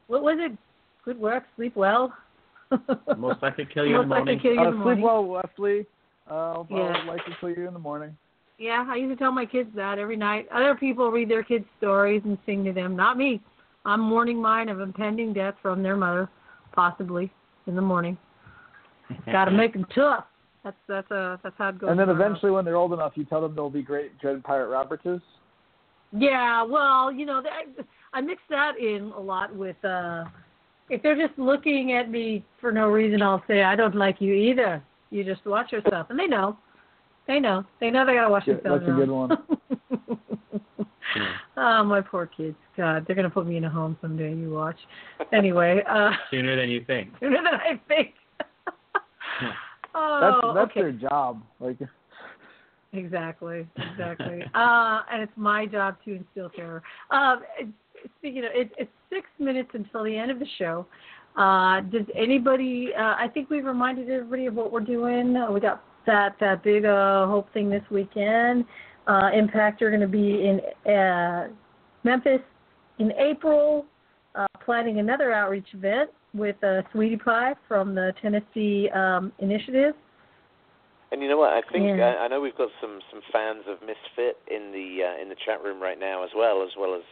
[SPEAKER 4] what was it? Good work, sleep well.
[SPEAKER 5] Most likely kill you in the
[SPEAKER 4] Most likely
[SPEAKER 5] morning.
[SPEAKER 4] kill you
[SPEAKER 6] Uh,
[SPEAKER 4] in the
[SPEAKER 6] sleep well, Wesley. Uh,
[SPEAKER 4] Yeah.
[SPEAKER 6] I'll likely kill you in the morning.
[SPEAKER 4] Yeah, I used to tell my kids that every night. Other people read their kids stories and sing to them. Not me. I'm mourning mine of impending death from their mother, possibly in the morning. <laughs> Got to make them tough. That's that's uh that's how it goes.
[SPEAKER 6] And then
[SPEAKER 4] house.
[SPEAKER 6] eventually, when they're old enough, you tell them they'll be great Dread Pirate Robertses.
[SPEAKER 4] Yeah, well, you know, that, I mix that in a lot with uh if they're just looking at me for no reason, I'll say I don't like you either. You just watch yourself, and they know. They know. They know they gotta watch
[SPEAKER 6] Yeah,
[SPEAKER 4] themselves.
[SPEAKER 6] that's a good one. <laughs>
[SPEAKER 4] oh, my poor kids. God, they're gonna put me in a home someday. You watch. Anyway, <laughs> uh
[SPEAKER 5] Sooner than you think. <laughs>
[SPEAKER 4] sooner than I think.
[SPEAKER 6] That's
[SPEAKER 4] oh,
[SPEAKER 6] that's
[SPEAKER 4] okay.
[SPEAKER 6] their job. Like,
[SPEAKER 4] Exactly, exactly. uh, and it's my job to instill terror. Um, speaking of, it, it's six minutes until the end of the show. Uh, does anybody? Uh, I think we've reminded everybody of what we're doing. Uh, we got that that big uh, hope thing this weekend. uh, Impact are going to be in uh, Memphis in April, uh, planning another outreach event with uh, Sweetie Pie from the Tennessee um, Initiative.
[SPEAKER 3] And you know what? I think
[SPEAKER 4] Yeah.
[SPEAKER 3] I, I know we've got some some fans of Misfit in the uh, in the chat room right now as well, as well as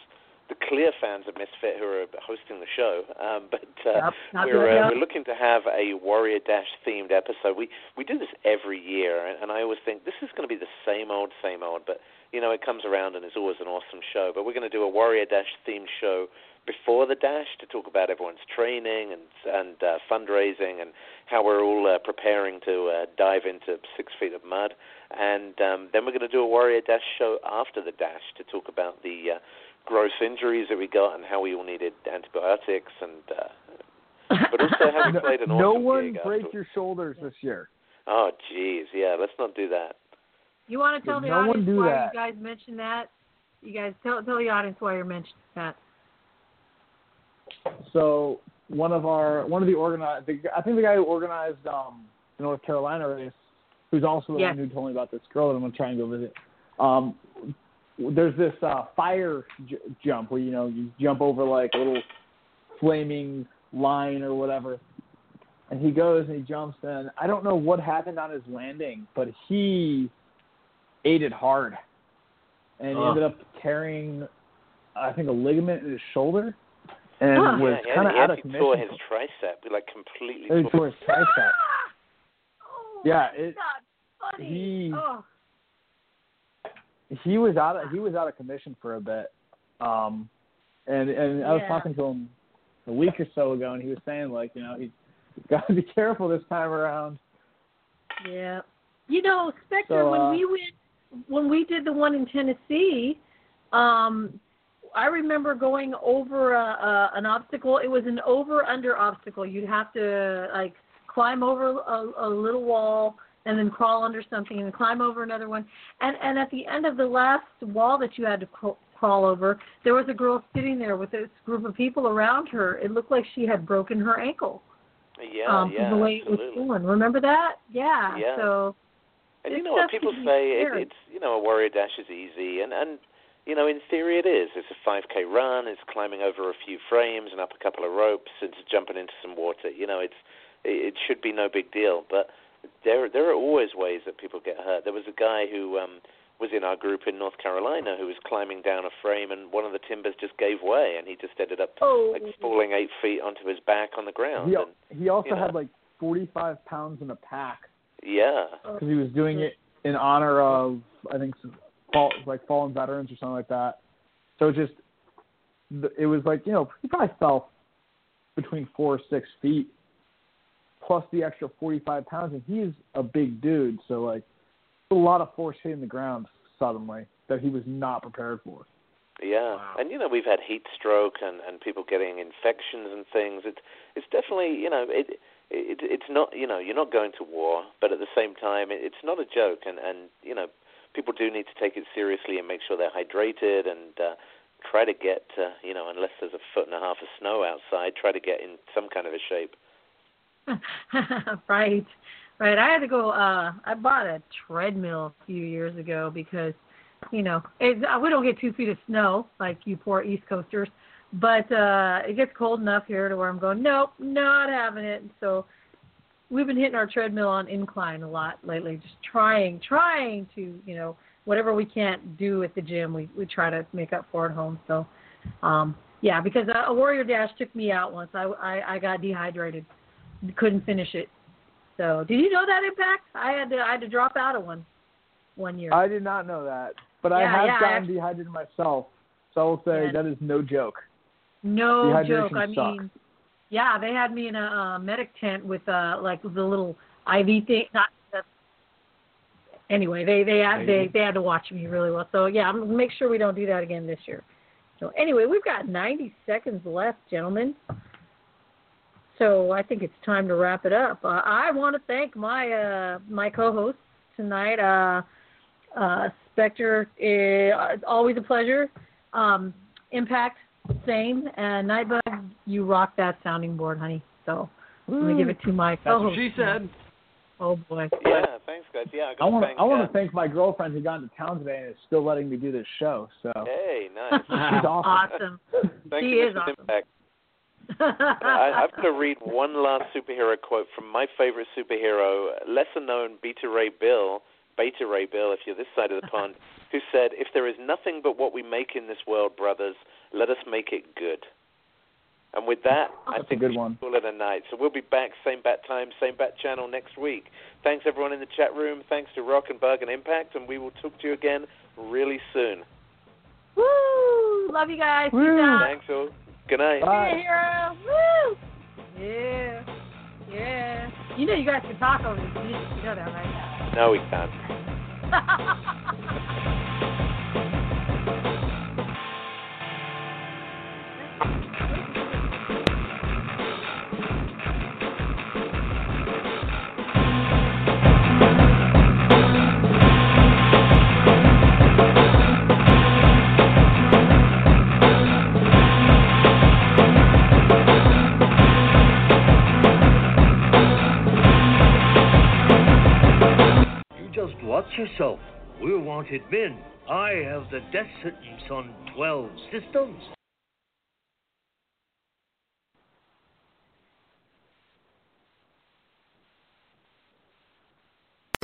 [SPEAKER 3] the clear fans of Misfit who are hosting the show. Um, <laughs> but uh,
[SPEAKER 4] Yep,
[SPEAKER 3] we're uh, we're looking to have a Warrior Dash themed episode. We we do this every year, and, and I always think this is going to be the same old, same old. But you know, it comes around and it's always an awesome show. But we're going to do a Warrior Dash themed show before the dash to talk about everyone's training and and uh, fundraising and how we're all uh, preparing to uh, dive into six feet of mud. And um, then we're going to do a Warrior Dash show after the dash to talk about the uh, gross injuries that we got and how we all needed antibiotics and. Uh, <laughs> but also how we
[SPEAKER 6] no,
[SPEAKER 3] played an
[SPEAKER 6] no one break your shoulders this year.
[SPEAKER 3] Oh, jeez, yeah. Let's not do that.
[SPEAKER 4] You want to tell the
[SPEAKER 6] No one
[SPEAKER 4] audience
[SPEAKER 6] do
[SPEAKER 4] why
[SPEAKER 6] that.
[SPEAKER 4] you guys mentioned that? You guys tell tell the audience why you're mentioning that.
[SPEAKER 6] So one of our one of the organized, the, I think the guy who organized um, the North Carolina race, who's also the
[SPEAKER 4] Yes.
[SPEAKER 6] one who told me about this girl that I'm gonna try and go visit. Um, there's this uh, fire j- jump where you know you jump over like a little flaming line or whatever, and he goes and he jumps and I don't know what happened on his landing, but he ate it hard, and he
[SPEAKER 5] Ugh.
[SPEAKER 6] ended up tearing, I think, a ligament in his shoulder, and
[SPEAKER 4] Huh.
[SPEAKER 6] was
[SPEAKER 3] yeah, he
[SPEAKER 6] kind of
[SPEAKER 3] had,
[SPEAKER 6] out of
[SPEAKER 3] he
[SPEAKER 6] commission.
[SPEAKER 3] tore his tricep, like completely.
[SPEAKER 6] He
[SPEAKER 3] tore
[SPEAKER 6] tore his tricep. <laughs>
[SPEAKER 4] Oh,
[SPEAKER 6] Yeah, it,
[SPEAKER 4] not funny.
[SPEAKER 6] he-
[SPEAKER 4] oh.
[SPEAKER 6] He was out of he was out of commission for a bit. Um and and I was talking to him a week or so ago and he was saying like, you know, he's <laughs> got to be careful this time around.
[SPEAKER 4] Yeah. You know, Spectre,
[SPEAKER 6] So,
[SPEAKER 4] when
[SPEAKER 6] uh,
[SPEAKER 4] we went, when we did the one in Tennessee, um, I remember going over a, a, an obstacle. It was an over under obstacle. You'd have to like climb over a, a little wall and then crawl under something and climb over another one. And and at the end of the last wall that you had to crawl, crawl over, there was a girl sitting there with this group of people around her. It looked like she had broken her ankle
[SPEAKER 3] Yeah,
[SPEAKER 4] um,
[SPEAKER 3] yeah,
[SPEAKER 4] the way it
[SPEAKER 3] absolutely.
[SPEAKER 4] was going. Remember that? Yeah.
[SPEAKER 3] Yeah.
[SPEAKER 4] So
[SPEAKER 3] And you know what people say? It, it's you know a warrior dash is easy, and and you know in theory it is. It's a 5k run. It's climbing over a few frames and up a couple of ropes. It's jumping into some water. You know it's it, it should be no big deal. But there there are always ways that people get hurt. There was a guy who um was in our group in North Carolina who was climbing down a frame and one of the timbers just gave way and he just ended up
[SPEAKER 4] Oh.
[SPEAKER 3] like falling eight feet onto his back on the ground.
[SPEAKER 6] He
[SPEAKER 3] and,
[SPEAKER 6] he also
[SPEAKER 3] you know.
[SPEAKER 6] had like 45 pounds in a pack
[SPEAKER 3] yeah.
[SPEAKER 6] because he was doing it in honor of I think some fall, like fallen veterans or something like that. So it just it was like you know he probably fell between four or six feet plus the extra 45 pounds and he's a big dude so like a lot of force hitting the ground suddenly that he was not prepared for.
[SPEAKER 3] Yeah,
[SPEAKER 5] Wow.
[SPEAKER 3] and you know we've had heat stroke and and people getting infections and things. It's it's definitely you know it. It, it's not you know you're not going to war, but at the same time it, it's not a joke, and and you know people do need to take it seriously and make sure they're hydrated and uh, try to get uh, you know unless there's a foot and a half of snow outside, try to get in some kind of a shape. <laughs>
[SPEAKER 4] right, right. I had to go. uh I bought a treadmill a few years ago because, you know, it, uh, we don't get two feet of snow like you poor East Coasters, but uh it gets cold enough here to where I'm going. Nope, not having it. So we've been hitting our treadmill on incline a lot lately, just trying, trying to, you know, whatever we can't do at the gym, we we try to make up for at home. So, um, yeah, because a, a Warrior Dash took me out once. I I, I got dehydrated, couldn't finish it. So, did you know that impact? I had to I had to drop out of one one year.
[SPEAKER 6] I did not know that, but I have
[SPEAKER 4] yeah, I
[SPEAKER 6] gotten
[SPEAKER 4] actually-
[SPEAKER 6] dehydrated myself. So I will say
[SPEAKER 4] Yeah.
[SPEAKER 6] that is no joke.
[SPEAKER 4] No
[SPEAKER 6] Dehydration
[SPEAKER 4] joke. I
[SPEAKER 6] sucks.
[SPEAKER 4] mean, yeah, they had me in a uh, medic tent with uh like the little IV thing. Not the, anyway. They they had they they had to watch me really well. So yeah, I'm gonna make sure we don't do that again this year. So anyway, we've got 90 seconds left, gentlemen. So I think it's time to wrap it up. Uh, I want to thank my uh, my co-hosts tonight. Uh, uh, Spectre, uh, always a pleasure. Um, Impact, same. And Nightbug, you rock that sounding board, honey. So I'm gonna give it to my
[SPEAKER 7] That's what
[SPEAKER 4] co-host.
[SPEAKER 7] she said.
[SPEAKER 4] Oh boy.
[SPEAKER 3] Yeah, thanks guys. Yeah, I,
[SPEAKER 6] I want
[SPEAKER 3] to.
[SPEAKER 6] I want to thank my girlfriend who got into town today and is still letting me do this show. So
[SPEAKER 3] Hey, nice.
[SPEAKER 6] she's awesome.
[SPEAKER 4] Awesome. <laughs>
[SPEAKER 3] Thank
[SPEAKER 4] She
[SPEAKER 3] you,
[SPEAKER 4] is
[SPEAKER 3] Mr.
[SPEAKER 4] awesome.
[SPEAKER 3] Impact. I, I've got to read one last superhero quote from my favorite superhero, lesser known Beta Ray Bill, Beta Ray Bill, if you're this side of the pond, <laughs> who said, "If there is nothing but what we make in this world, brothers, let us make it good." And with that, I
[SPEAKER 6] That's a
[SPEAKER 3] think
[SPEAKER 6] good
[SPEAKER 3] we should
[SPEAKER 6] one.
[SPEAKER 3] call it a night. So we'll be back, same bat time, same bat channel next week. Thanks everyone in the chat room. Thanks to Rock and Bug and Impact, and we will talk to you again really soon.
[SPEAKER 4] Woo! Love you guys.
[SPEAKER 6] Woo.
[SPEAKER 3] Thanks all. Good night.
[SPEAKER 6] Bye.
[SPEAKER 4] Yeah, hero. Woo! Yeah. Yeah. You know you guys can talk over this music. You know that, right?
[SPEAKER 3] No, we can't. <laughs>
[SPEAKER 8] yourself. We're wanted men. I have the death sentence on 12 systems.